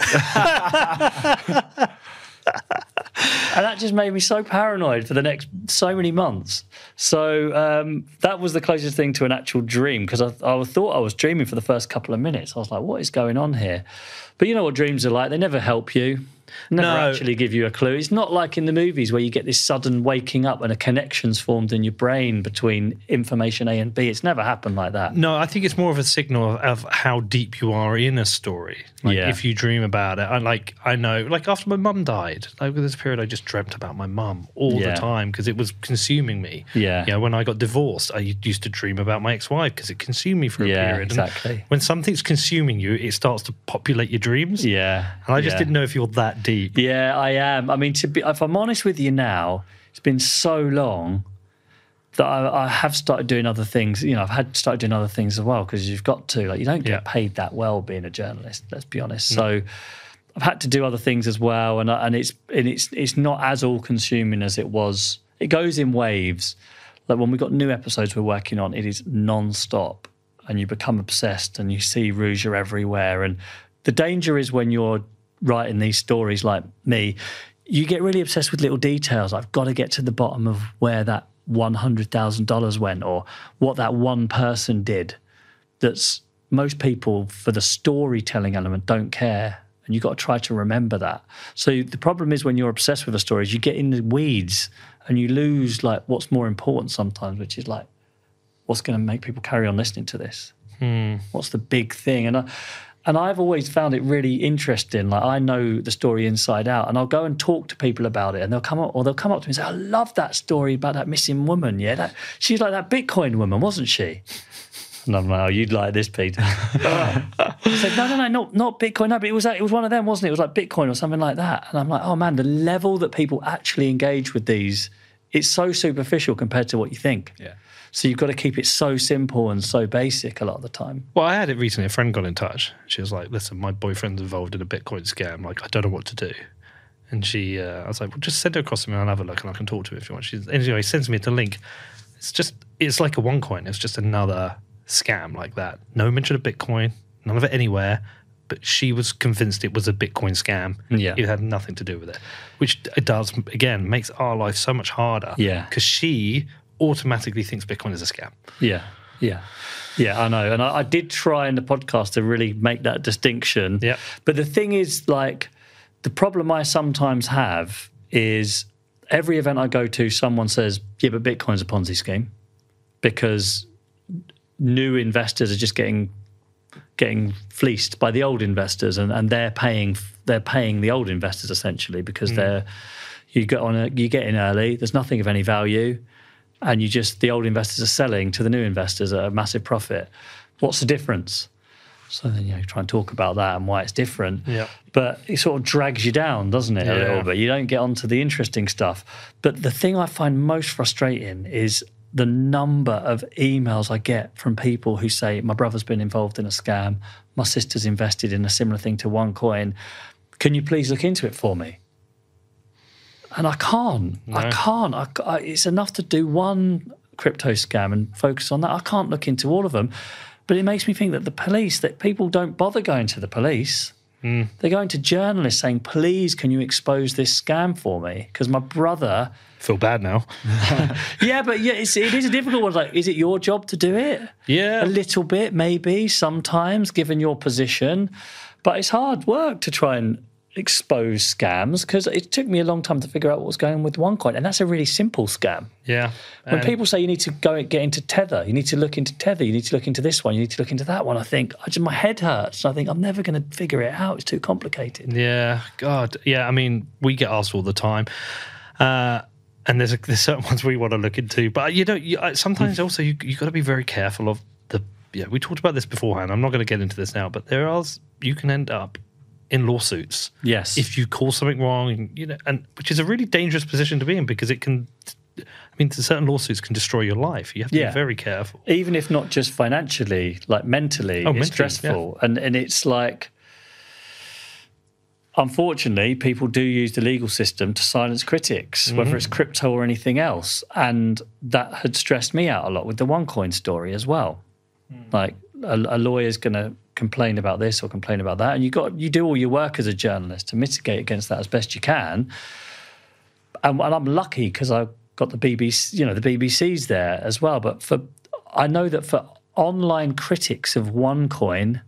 *laughs* and that just made me so paranoid for the next so many months. So um, that was the closest thing to an actual dream because I, I thought I was dreaming for the first couple of minutes. I was like, what is going on here? But you know what dreams are like? They never help you. Never No. actually give you a clue. It's not like in the movies where you get this sudden waking up and a connection's formed in your brain between information A and B. It's never happened like that. no, I think it's more of a signal of, of how deep you are in a story. Like Yeah. if you dream about it, I like I know, like after my mum died, over this period, I just dreamt about my mum all Yeah. the time because it was consuming me. Yeah. Yeah. When I got divorced, I used to dream about my ex-wife because it consumed me for a Yeah, period. And exactly. when something's consuming you, it starts to populate your dreams. Yeah. And I just yeah. didn't know if you're that deep. Yeah, I am. I mean, to be, if I'm honest with you now, it's been so long that I, I have started doing other things. You know, I've had started doing other things as well because you've got to. Like, you don't get Yeah. paid that well being a journalist. Let's be honest. Mm. So. I've had to do other things as well, and and it's and it's it's not as all consuming as it was. It goes in waves. Like when we've got new episodes we're working on, it is non-stop, and you become obsessed, and you see Ruja everywhere. And the danger is when you're writing these stories like me, you get really obsessed with little details. I've got to get to the bottom of where that one hundred thousand dollars went, or what that one person did that's most people for the storytelling element don't care and you've got to try to remember that. So the problem is when you're obsessed with a story is you get in the weeds and you lose like what's more important sometimes which is like what's going to make people carry on listening to this? Hmm. What's the big thing? And I, and I've always found it really interesting. Like I know the story inside out, and I'll go and talk to people about it, and they'll come up or they'll come up to me and say, "I love that story about that missing woman. Yeah, that she's like that Bitcoin woman, wasn't she?" And I'm like, "Oh, you'd like this, Peter." *laughs* I said, "No, no, no, not not Bitcoin. No, but it was it was one of them, wasn't it? It was like Bitcoin or something like that." And I'm like, "Oh man, the level that people actually engage with these, it's so superficial compared to what you think." Yeah. So you've got to keep it so simple and so basic a lot of the time. Well, I had it recently. A friend got in touch. She was like, "Listen, my boyfriend's involved in a Bitcoin scam. Like, I don't know what to do." And she, uh, I was like, "Well, just send it across to me. And I'll have a look, and I can talk to her if you want." She anyway sends me the link. It's just, it's like a OneCoin. It's just another scam like that. No mention of Bitcoin. None of it anywhere. But she was convinced it was a Bitcoin scam. Yeah. it had nothing to do with it, which it does again makes our life so much harder. Yeah. because she automatically thinks Bitcoin is a scam. Yeah, yeah, yeah. I know, and I, I did try in the podcast to really make that distinction. Yeah. But the thing is, like, the problem I sometimes have is every event I go to, someone says, "Yeah, but Bitcoin's a Ponzi scheme," because new investors are just getting getting fleeced by the old investors, and, and they're paying they're paying the old investors essentially because hmm. they're you get on a, you get in early. There's nothing of any value, and you just the old investors are selling to the new investors at a massive profit. What's the difference? So then you know, try and talk about that and why it's different. Yeah. But it sort of drags you down, doesn't it, a Yeah. little bit? You don't get onto the interesting stuff. But the thing I find most frustrating is the number of emails I get from people who say, My brother's been involved in a scam, my sister's invested in a similar thing to OneCoin. Can you please look into it for me? And I can't. I can't. I, I- it's enough to do one crypto scam and focus on that. I can't look into all of them. But it makes me think that the police, that people don't bother going to the police. Hmm. They're going to journalists saying, please, can you expose this scam for me? Because my brother. Feel bad now. *laughs* Yeah, but yeah, it's, it is a difficult one. Like, is it your job to do it? Yeah. A little bit, maybe, sometimes, given your position. But it's hard work to try and expose scams because it took me a long time to figure out what was going on with OneCoin. And that's a really simple scam. Yeah. When people say you need to go get into Tether, you need to look into Tether, you need to look into this one, you need to look into that one, I think I just my head hurts. I think I'm never going to figure it out. It's too complicated. Yeah, God, yeah. I mean, we get asked all the time, uh, and there's a, there's certain ones we want to look into, but you know, you, sometimes hmm. also you you got to be very careful of the. Yeah, we talked about this beforehand. I'm not going to get into this now, but there are you can end up in lawsuits Yes. if you call something wrong, you know, and which is a really dangerous position to be in because it can. I mean, certain lawsuits can destroy your life. You have to Yeah. be very careful. even if not just financially, like mentally, Oh, it's mentally, stressful. And and it's like unfortunately, people do use the legal system to silence critics, Mm-hmm. whether it's crypto or anything else. And that had stressed me out a lot with the OneCoin story as well. Hmm. Like a, a lawyer's going to complain about this or complain about that, and you got you do all your work as a journalist to mitigate against that as best you can. And, and I'm lucky because I got the BBC, you know, the BBC's there as well. But for I know that for online critics of OneCoin,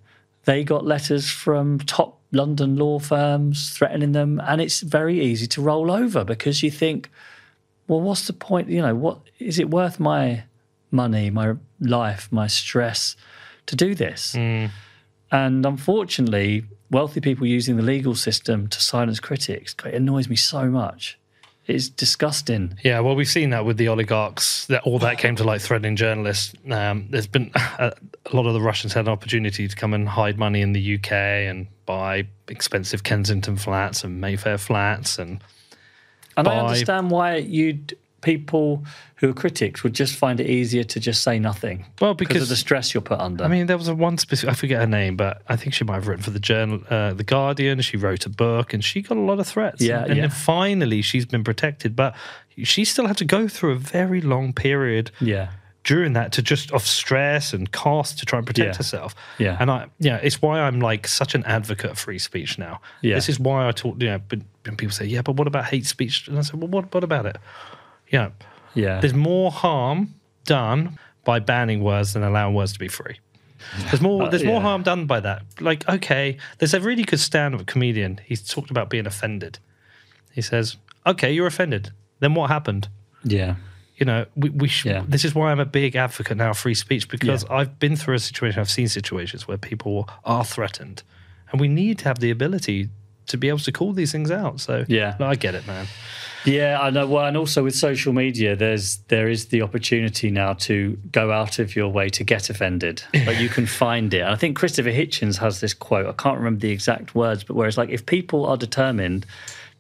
they got letters from top London law firms threatening them, and it's very easy to roll over because you think, well, what's the point? You know, what is it worth my money, my life, my stress to do this? Mm. And unfortunately, wealthy people using the legal system to silence critics, it annoys me so much. It's disgusting. Yeah, well, we've seen that with the oligarchs. That all that came to light threatening journalists. Um, there's been *laughs* a, a lot of the Russians had an opportunity to come and hide money in the UK and buy expensive Kensington flats and Mayfair flats, and And I understand why you'd people who are critics would just find it easier to just say nothing. Well, because of the stress you're put under. I mean, there was a one specific. I forget her name, but I think she might have written for the journal, uh, the Guardian. She wrote a book, and she got a lot of threats. Yeah, and yeah. then finally she's been protected, but she still had to go through a very long period yeah. during that to just of stress and cost to try and protect Yeah. herself. Yeah. And I, yeah, it's why I'm like such an advocate of free speech now. Yeah. This is why I talk, you know, but people say, yeah, but what about hate speech? And I said, well, what, what about it? Yeah. Yeah. There's more harm done by banning words than allowing words to be free. There's more. Uh, there's more harm done by that. Like, okay, there's a really good stand-up comedian. He's talked about being offended. He says, "Okay, you're offended. Then what happened? yeah. you know, we, we should, Yeah. this is why I'm a big advocate now of free speech because I've been through a situation, I've seen situations where people are threatened, and we need to have the ability to be able to call these things out. So Yeah. no, I get it, man. Yeah, I know. Well, and also with social media, there's there is the opportunity now to go out of your way to get offended, but you can *laughs* find it. And I think Christopher Hitchens has this quote. I can't remember the exact words, but where it's like if people are determined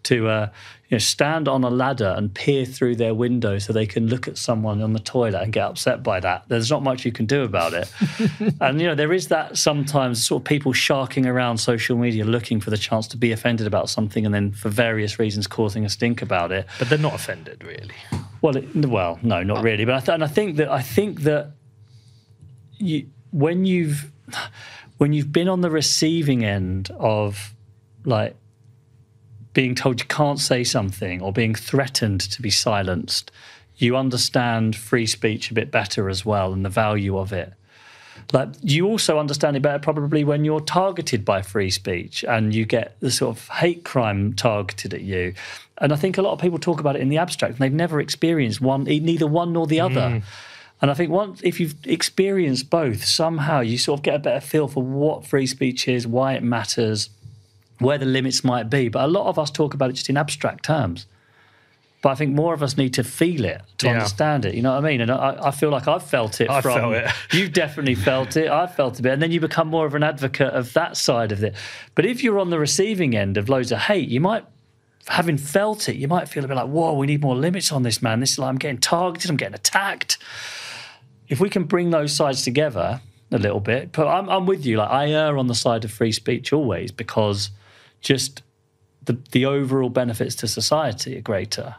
to uh, you know stand on a ladder and peer through their window so they can look at someone on the toilet and get upset by that, there's not much you can do about it. *laughs* and you know there is that sometimes sort of people sharking around social media looking for the chance to be offended about something and then for various reasons causing a stink about it. But they're not offended, really. Well, it, well, no, not oh. really. But I th- and I think that I think that you when you've when you've been on the receiving end of like being told you can't say something or being threatened to be silenced, you understand free speech a bit better as well and the value of it. Like you also understand it better probably when you're targeted by free speech and you get the sort of hate crime targeted at you. And I think a lot of people talk about it in the abstract and they've never experienced one, neither one nor the hmm. other. And I think once, if you've experienced both, somehow you sort of get a better feel for what free speech is, why it matters, where the limits might be. But a lot of us talk about it just in abstract terms. But I think more of us need to feel it to Yeah. understand it. You know what I mean? And I, I feel like I've felt it I from. felt it. *laughs* You've definitely felt it. I've felt a bit. And then you become more of an advocate of that side of it. But if you're on the receiving end of loads of hate, you might, having felt it, you might feel a bit like, whoa, we need more limits on this, man. This is like, I'm getting targeted, I'm getting attacked. If we can bring those sides together a little bit, but I'm, I'm with you. Like, I err on the side of free speech always because just the, the overall benefits to society are greater.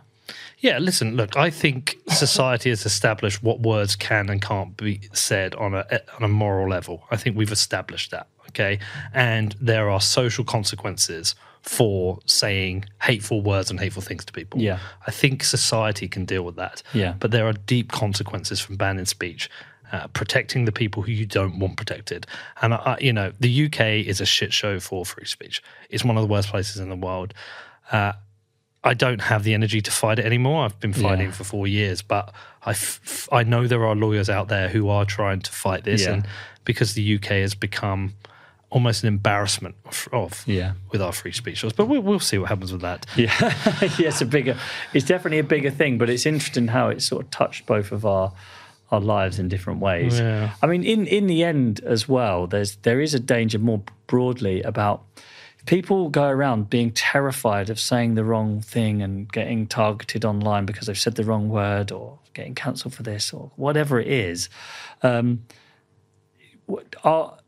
Yeah, listen, look, I think society has established what words can and can't be said on a on a moral level. I think we've established that, okay? And there are social consequences for saying hateful words and hateful things to people. Yeah. I think society can deal with that. Yeah. But there are deep consequences from banning speech. Uh, protecting the people who you don't want protected, and I, you know the UK is a shit show for free speech. It's one of the worst places in the world. Uh, I don't have the energy to fight it anymore. I've been fighting Yeah. for four years, but I, f- I know there are lawyers out there who are trying to fight this, Yeah. and because the UK has become almost an embarrassment of, of Yeah. with our free speech laws. But we'll, we'll see what happens with that. Yeah, *laughs* yeah, it's a bigger. It's definitely a bigger thing, but it's interesting how it sort of touched both of our our lives in different ways. Yeah. I mean, in in the end as well, there's there is a danger more broadly about people go around being terrified of saying the wrong thing and getting targeted online because they've said the wrong word or getting cancelled for this or whatever it is. Um, what- are we-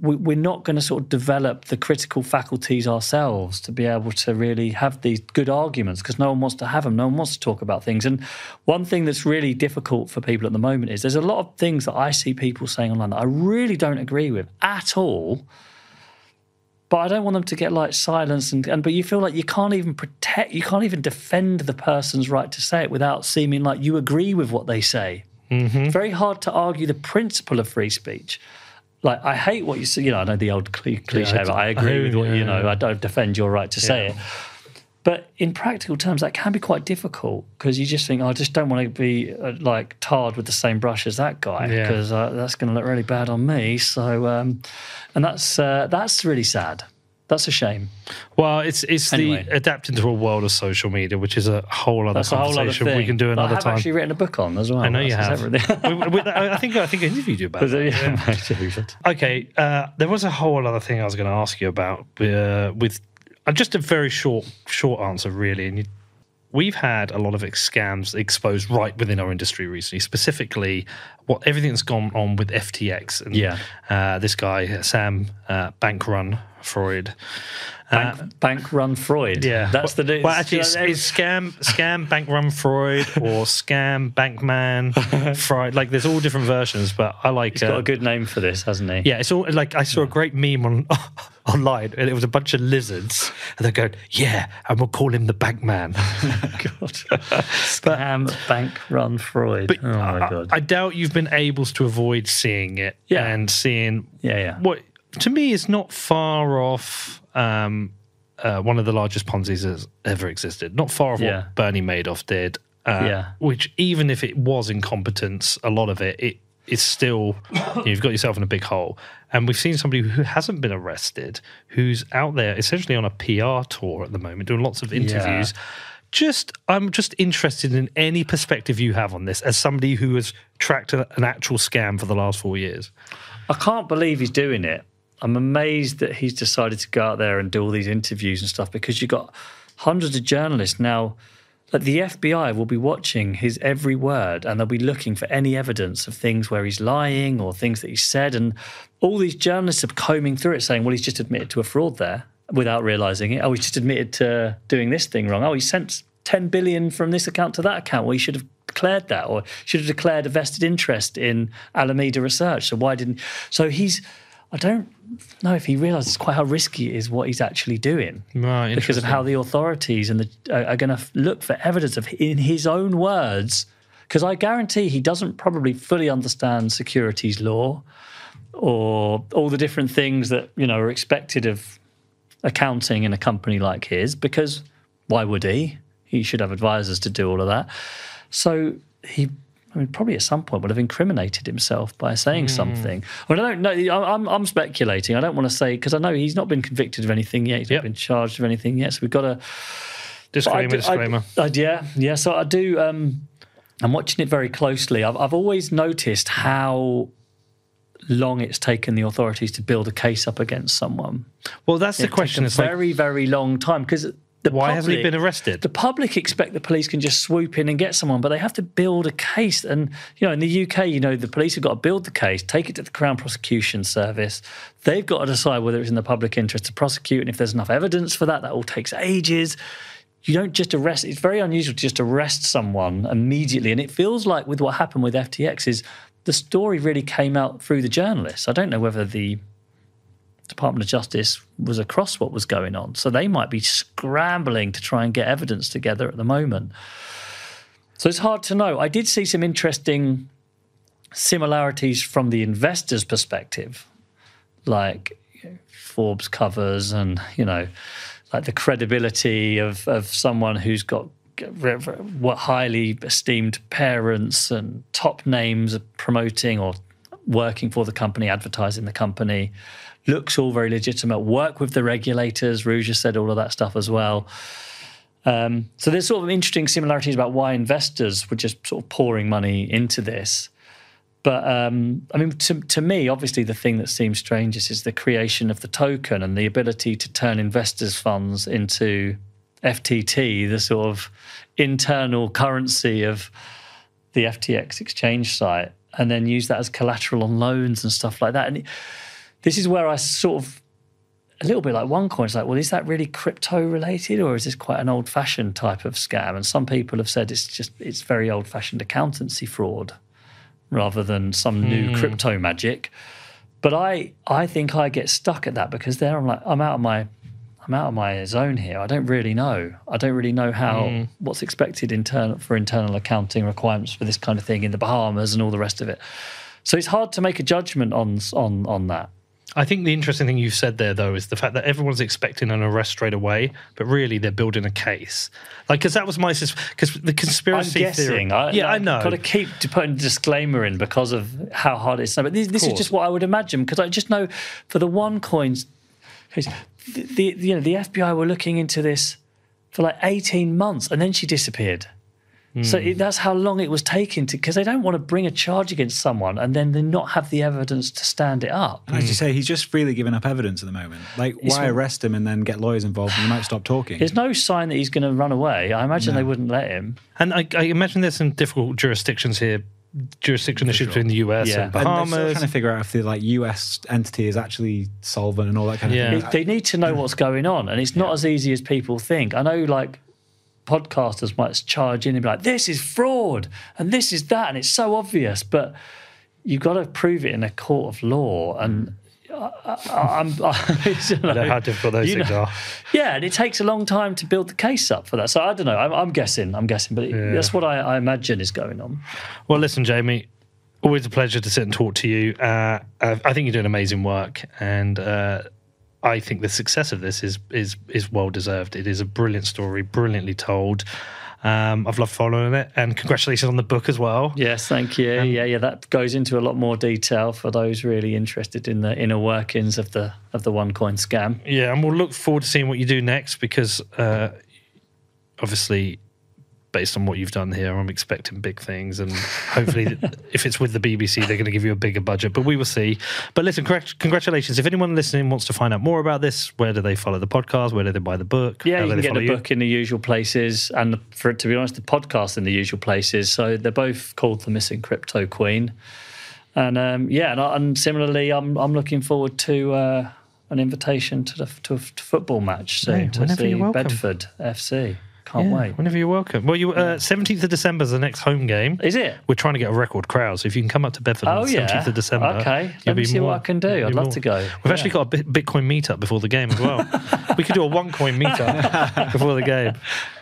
we're not going to sort of develop the critical faculties ourselves to be able to really have these good arguments because no one wants to have them. No one wants to talk about things. And one thing that's really difficult for people at the moment is there's a lot of things that I see people saying online that I really don't agree with at all. But I don't want them to get like silenced and, and but you feel like you can't even protect you can't even defend the person's right to say it without seeming like you agree with what they say. It's very hard to argue the principle of free speech. Like I hate what you say. You know, I know the old cli- cliche, I- but I agree I- with what you know. yeah. I don't defend your right to say it. But in practical terms, that can be quite difficult because you just think, oh, I just don't want to be uh, like tarred with the same brush as that guy Yeah. because uh, that's going to look really bad on me. So, um, and that's uh, that's really sad. That's a shame. Well, it's it's Anyway. the adapting to a world of social media, which is a whole other That's a whole other thing. we can do that I another have time. actually written a book on as well. I know you have. everything. *laughs* We- we- I think I think I interviewed you about that. yeah. *laughs* Okay, uh, there was a whole other thing I was going to ask you about uh, with uh, just a very short short answer, really. And you, we've had a lot of scams exposed right within our industry recently, specifically what everything that's gone on with FTX and Yeah. uh, this guy Sam uh, Bankrun Freud. Bank, bank run Freud. Yeah, that's the new. Well, actually, it's, it's scam, scam, bank run Freud, or *laughs* scam, bank man Freud. Like, there's all different versions, but I like. He's got uh, a good name for this, hasn't he? Yeah, it's all like I saw a great meme on *laughs* online, and it was a bunch of lizards, and they're going, "Yeah," and we'll call him the Bankman. *laughs* God. Scam bank run Freud. But oh my I, god. I doubt you've been able to avoid seeing it Yeah. and seeing yeah, yeah. what to me is not far off um, uh, one of the largest Ponzi's that's ever existed. Not far off Yeah. what Bernie Madoff did. Uh, Yeah. Which even if it was incompetence, a lot of it, it is still you *coughs* know, you've got yourself in a big hole. And we've seen somebody who hasn't been arrested, who's out there essentially on a PR tour at the moment, doing lots of interviews. Just, I'm just interested in any perspective you have on this as somebody who has tracked a, an actual scam for the last four years. I can't believe he's doing it. I'm amazed that he's decided to go out there and do all these interviews and stuff because you've got hundreds of journalists now. Like the FBI will be watching his every word and they'll be looking for any evidence of things where he's lying or things that he said. And all these journalists are combing through it saying, well, he's just admitted to a fraud there without realizing it. Oh, he's just admitted to doing this thing wrong. Oh, he sent 10 billion from this account to that account. Well, he should have declared that or should have declared a vested interest in Alameda Research. So why didn't? So he's, I don't know if he realizes quite how risky it is what he's actually doing Right, because of how the authorities and the are, are going to look for evidence of in his own words. Because I guarantee he doesn't probably fully understand securities law or all the different things that you know are expected of accounting in a company like his. Because why would he? He should have advisors to do all of that. So he I mean, probably at some point would have incriminated himself by saying something. I, mean, I don't know. I- I'm, I'm speculating. I don't want to say because I know he's not been convicted of anything yet. He's Yep. not been charged of anything yet. So we've got to. Disclaimer, I do- disclaimer. I- yeah, yeah. So I do. Um, I'm watching it very closely. I've, I've always noticed how long it's taken the authorities to build a case up against someone. well, that's the question. It's a like, very, very long time because the why hasn't he been arrested? The public expect the police can just swoop in and get someone, but they have to build a case. And you know, in the UK, you know, the police have got to build the case, take it to the Crown Prosecution Service. They've got to decide whether it's in the public interest to prosecute, and if there's enough evidence for that, that all takes ages. You don't just arrest. It's very unusual to just arrest someone immediately, and it feels like with what happened with FTX is the story really came out through the journalists. I don't know whether the Department of Justice was across what was going on. So they might be scrambling to try and get evidence together at the moment. So it's hard to know. I did see some interesting similarities from the investor's perspective, like Forbes covers and, you know, like the credibility of, of someone who's got what highly esteemed parents and top names promoting or working for the company, advertising the company. Looks all very legitimate. Work with the regulators. Has said all of that stuff as well. Um, so there's sort of interesting similarities about why investors were just sort of pouring money into this. But um, I mean, to, to me, obviously, the thing that seems strangest is the creation of the token and the ability to turn investors' funds into FTT, the sort of internal currency of the FTX exchange site, and then use that as collateral on loans and stuff like that. And it, this is where I sort of a little bit like OneCoin. It's like, well, is that really crypto related, or is this quite an old-fashioned type of scam? And some people have said it's just it's very old-fashioned accountancy fraud rather than some new hmm. crypto magic. But I I think I get stuck at that because there I'm like I'm out of my I'm out of my zone here. I don't really know. I don't really know how hmm. what's expected internal for internal accounting requirements for this kind of thing in the Bahamas and all the rest of it. So it's hard to make a judgment on on on that. I think the interesting thing you've said there, though, is the fact that everyone's expecting an arrest straight away, but really they're building a case. Like, because that was my because the conspiracy I'm guessing. theory. I, yeah, I know. Got to keep putting a disclaimer in because of how hard it is. But this, this is just what I would imagine because I just know for the one coins, the, the you know the FBI were looking into this for like 18 months and then she disappeared. So Hmm. it, that's how long it was taking to because they don't want to bring a charge against someone and then they not have the evidence to stand it up. And as you say, he's just freely giving up evidence at the moment. Like, why arrest him and then get lawyers involved and he might stop talking? There's no sign that he's going to run away. I imagine they wouldn't let him. And I, I imagine there's some difficult jurisdictions here, jurisdiction issues between the US Yeah. and And they're Bahamas. still trying to figure out if the like US entity is actually solvent and all that kind of Yeah. thing. They- they need to know what's going on, and it's not as easy as people think. I know, like podcasters might charge in and be like, "This is fraud," and this is that, and it's so obvious, but you've got to prove it in a court of law, and. I, I, I'm, *laughs* you know, I know how difficult those things know, are. Yeah, and it takes a long time to build the case up for that. So I don't know. I'm, I'm guessing. I'm guessing, but it, that's what I, I imagine is going on. Well, listen, Jamie, always a pleasure to sit and talk to you. Uh, I I think you're doing amazing work, and uh, I think the success of this is is is well deserved. It is a brilliant story, brilliantly told. Um, I've loved following it, and congratulations on the book as well. Yes, thank you. yeah, yeah, that goes into a lot more detail for those really interested in the inner workings of the of the OneCoin scam. Yeah, and we'll look forward to seeing what you do next because uh, obviously, based on what you've done here, I'm expecting big things. And hopefully, *laughs* if it's with the BBC, they're going to give you a bigger budget, but we will see. But listen, congrat- congratulations. If anyone listening wants to find out more about this, where do they follow the podcast? Where do they buy the book? Yeah, How you can get the book in the usual places, and for to be honest, the podcast in the usual places. So they're both called the Missing Crypto Queen, and um, yeah, and, and similarly, I'm I'm looking forward to. Uh, an invitation to the to a football match soon Hey, to see. Bedford FC. Can't Yeah, wait. Whenever you're welcome. Well, you uh, 17th of December is the next home game. Is it? We're trying to get a record crowd, so if you can come up to Bedford Oh on the yeah. 17th of December, Okay. Let me see more- what I can do. I'd love more- to go. We've Yeah. actually got a Bitcoin meetup before the game as well. *laughs* we could do a OneCoin meetup *laughs* before the game.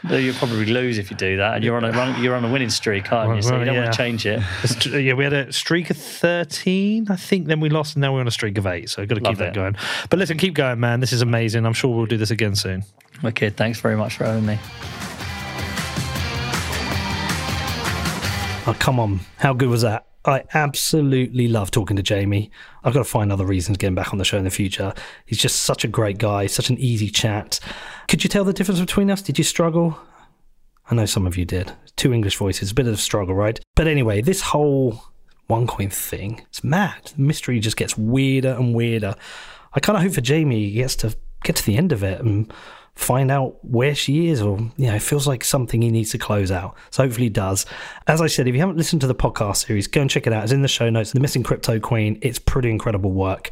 You'll probably lose if you do that, and you're on a run, you're on a winning streak, aren't you? So Well, you don't want to change it. *laughs* Yeah, we had a streak of 13, I think. Then we lost, and now we're on a streak of eight. So I've got to keep Love that going. But listen, keep going, man. This is amazing. I'm sure we'll do this again soon. Okay, thanks very much for having me. Oh, come on. How good was that? I absolutely love talking to Jamie. I've got to find other reasons to get him back on the show in the future. He's just such a great guy, such an easy chat. Could you tell the difference between us? Did you struggle? I know some of you did. Two English voices, a bit of a struggle, right? But anyway, this whole OneCoin thing, it's mad. The mystery just gets weirder and weirder. I kind of hope for Jamie he gets to get to the end of it and find out where she is, or you know, it feels like something he needs to close out. So hopefully he does. As I said, if you haven't listened to the podcast series, go and check it out. It's in the show notes. The Missing Crypto Queen. It's pretty incredible work.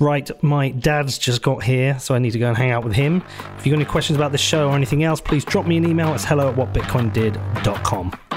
Right, my dad's just got here, so I need to go and hang out with him. If you've got any questions about the show or anything else, please drop me an email. It's hello at whatbitcoindid.com.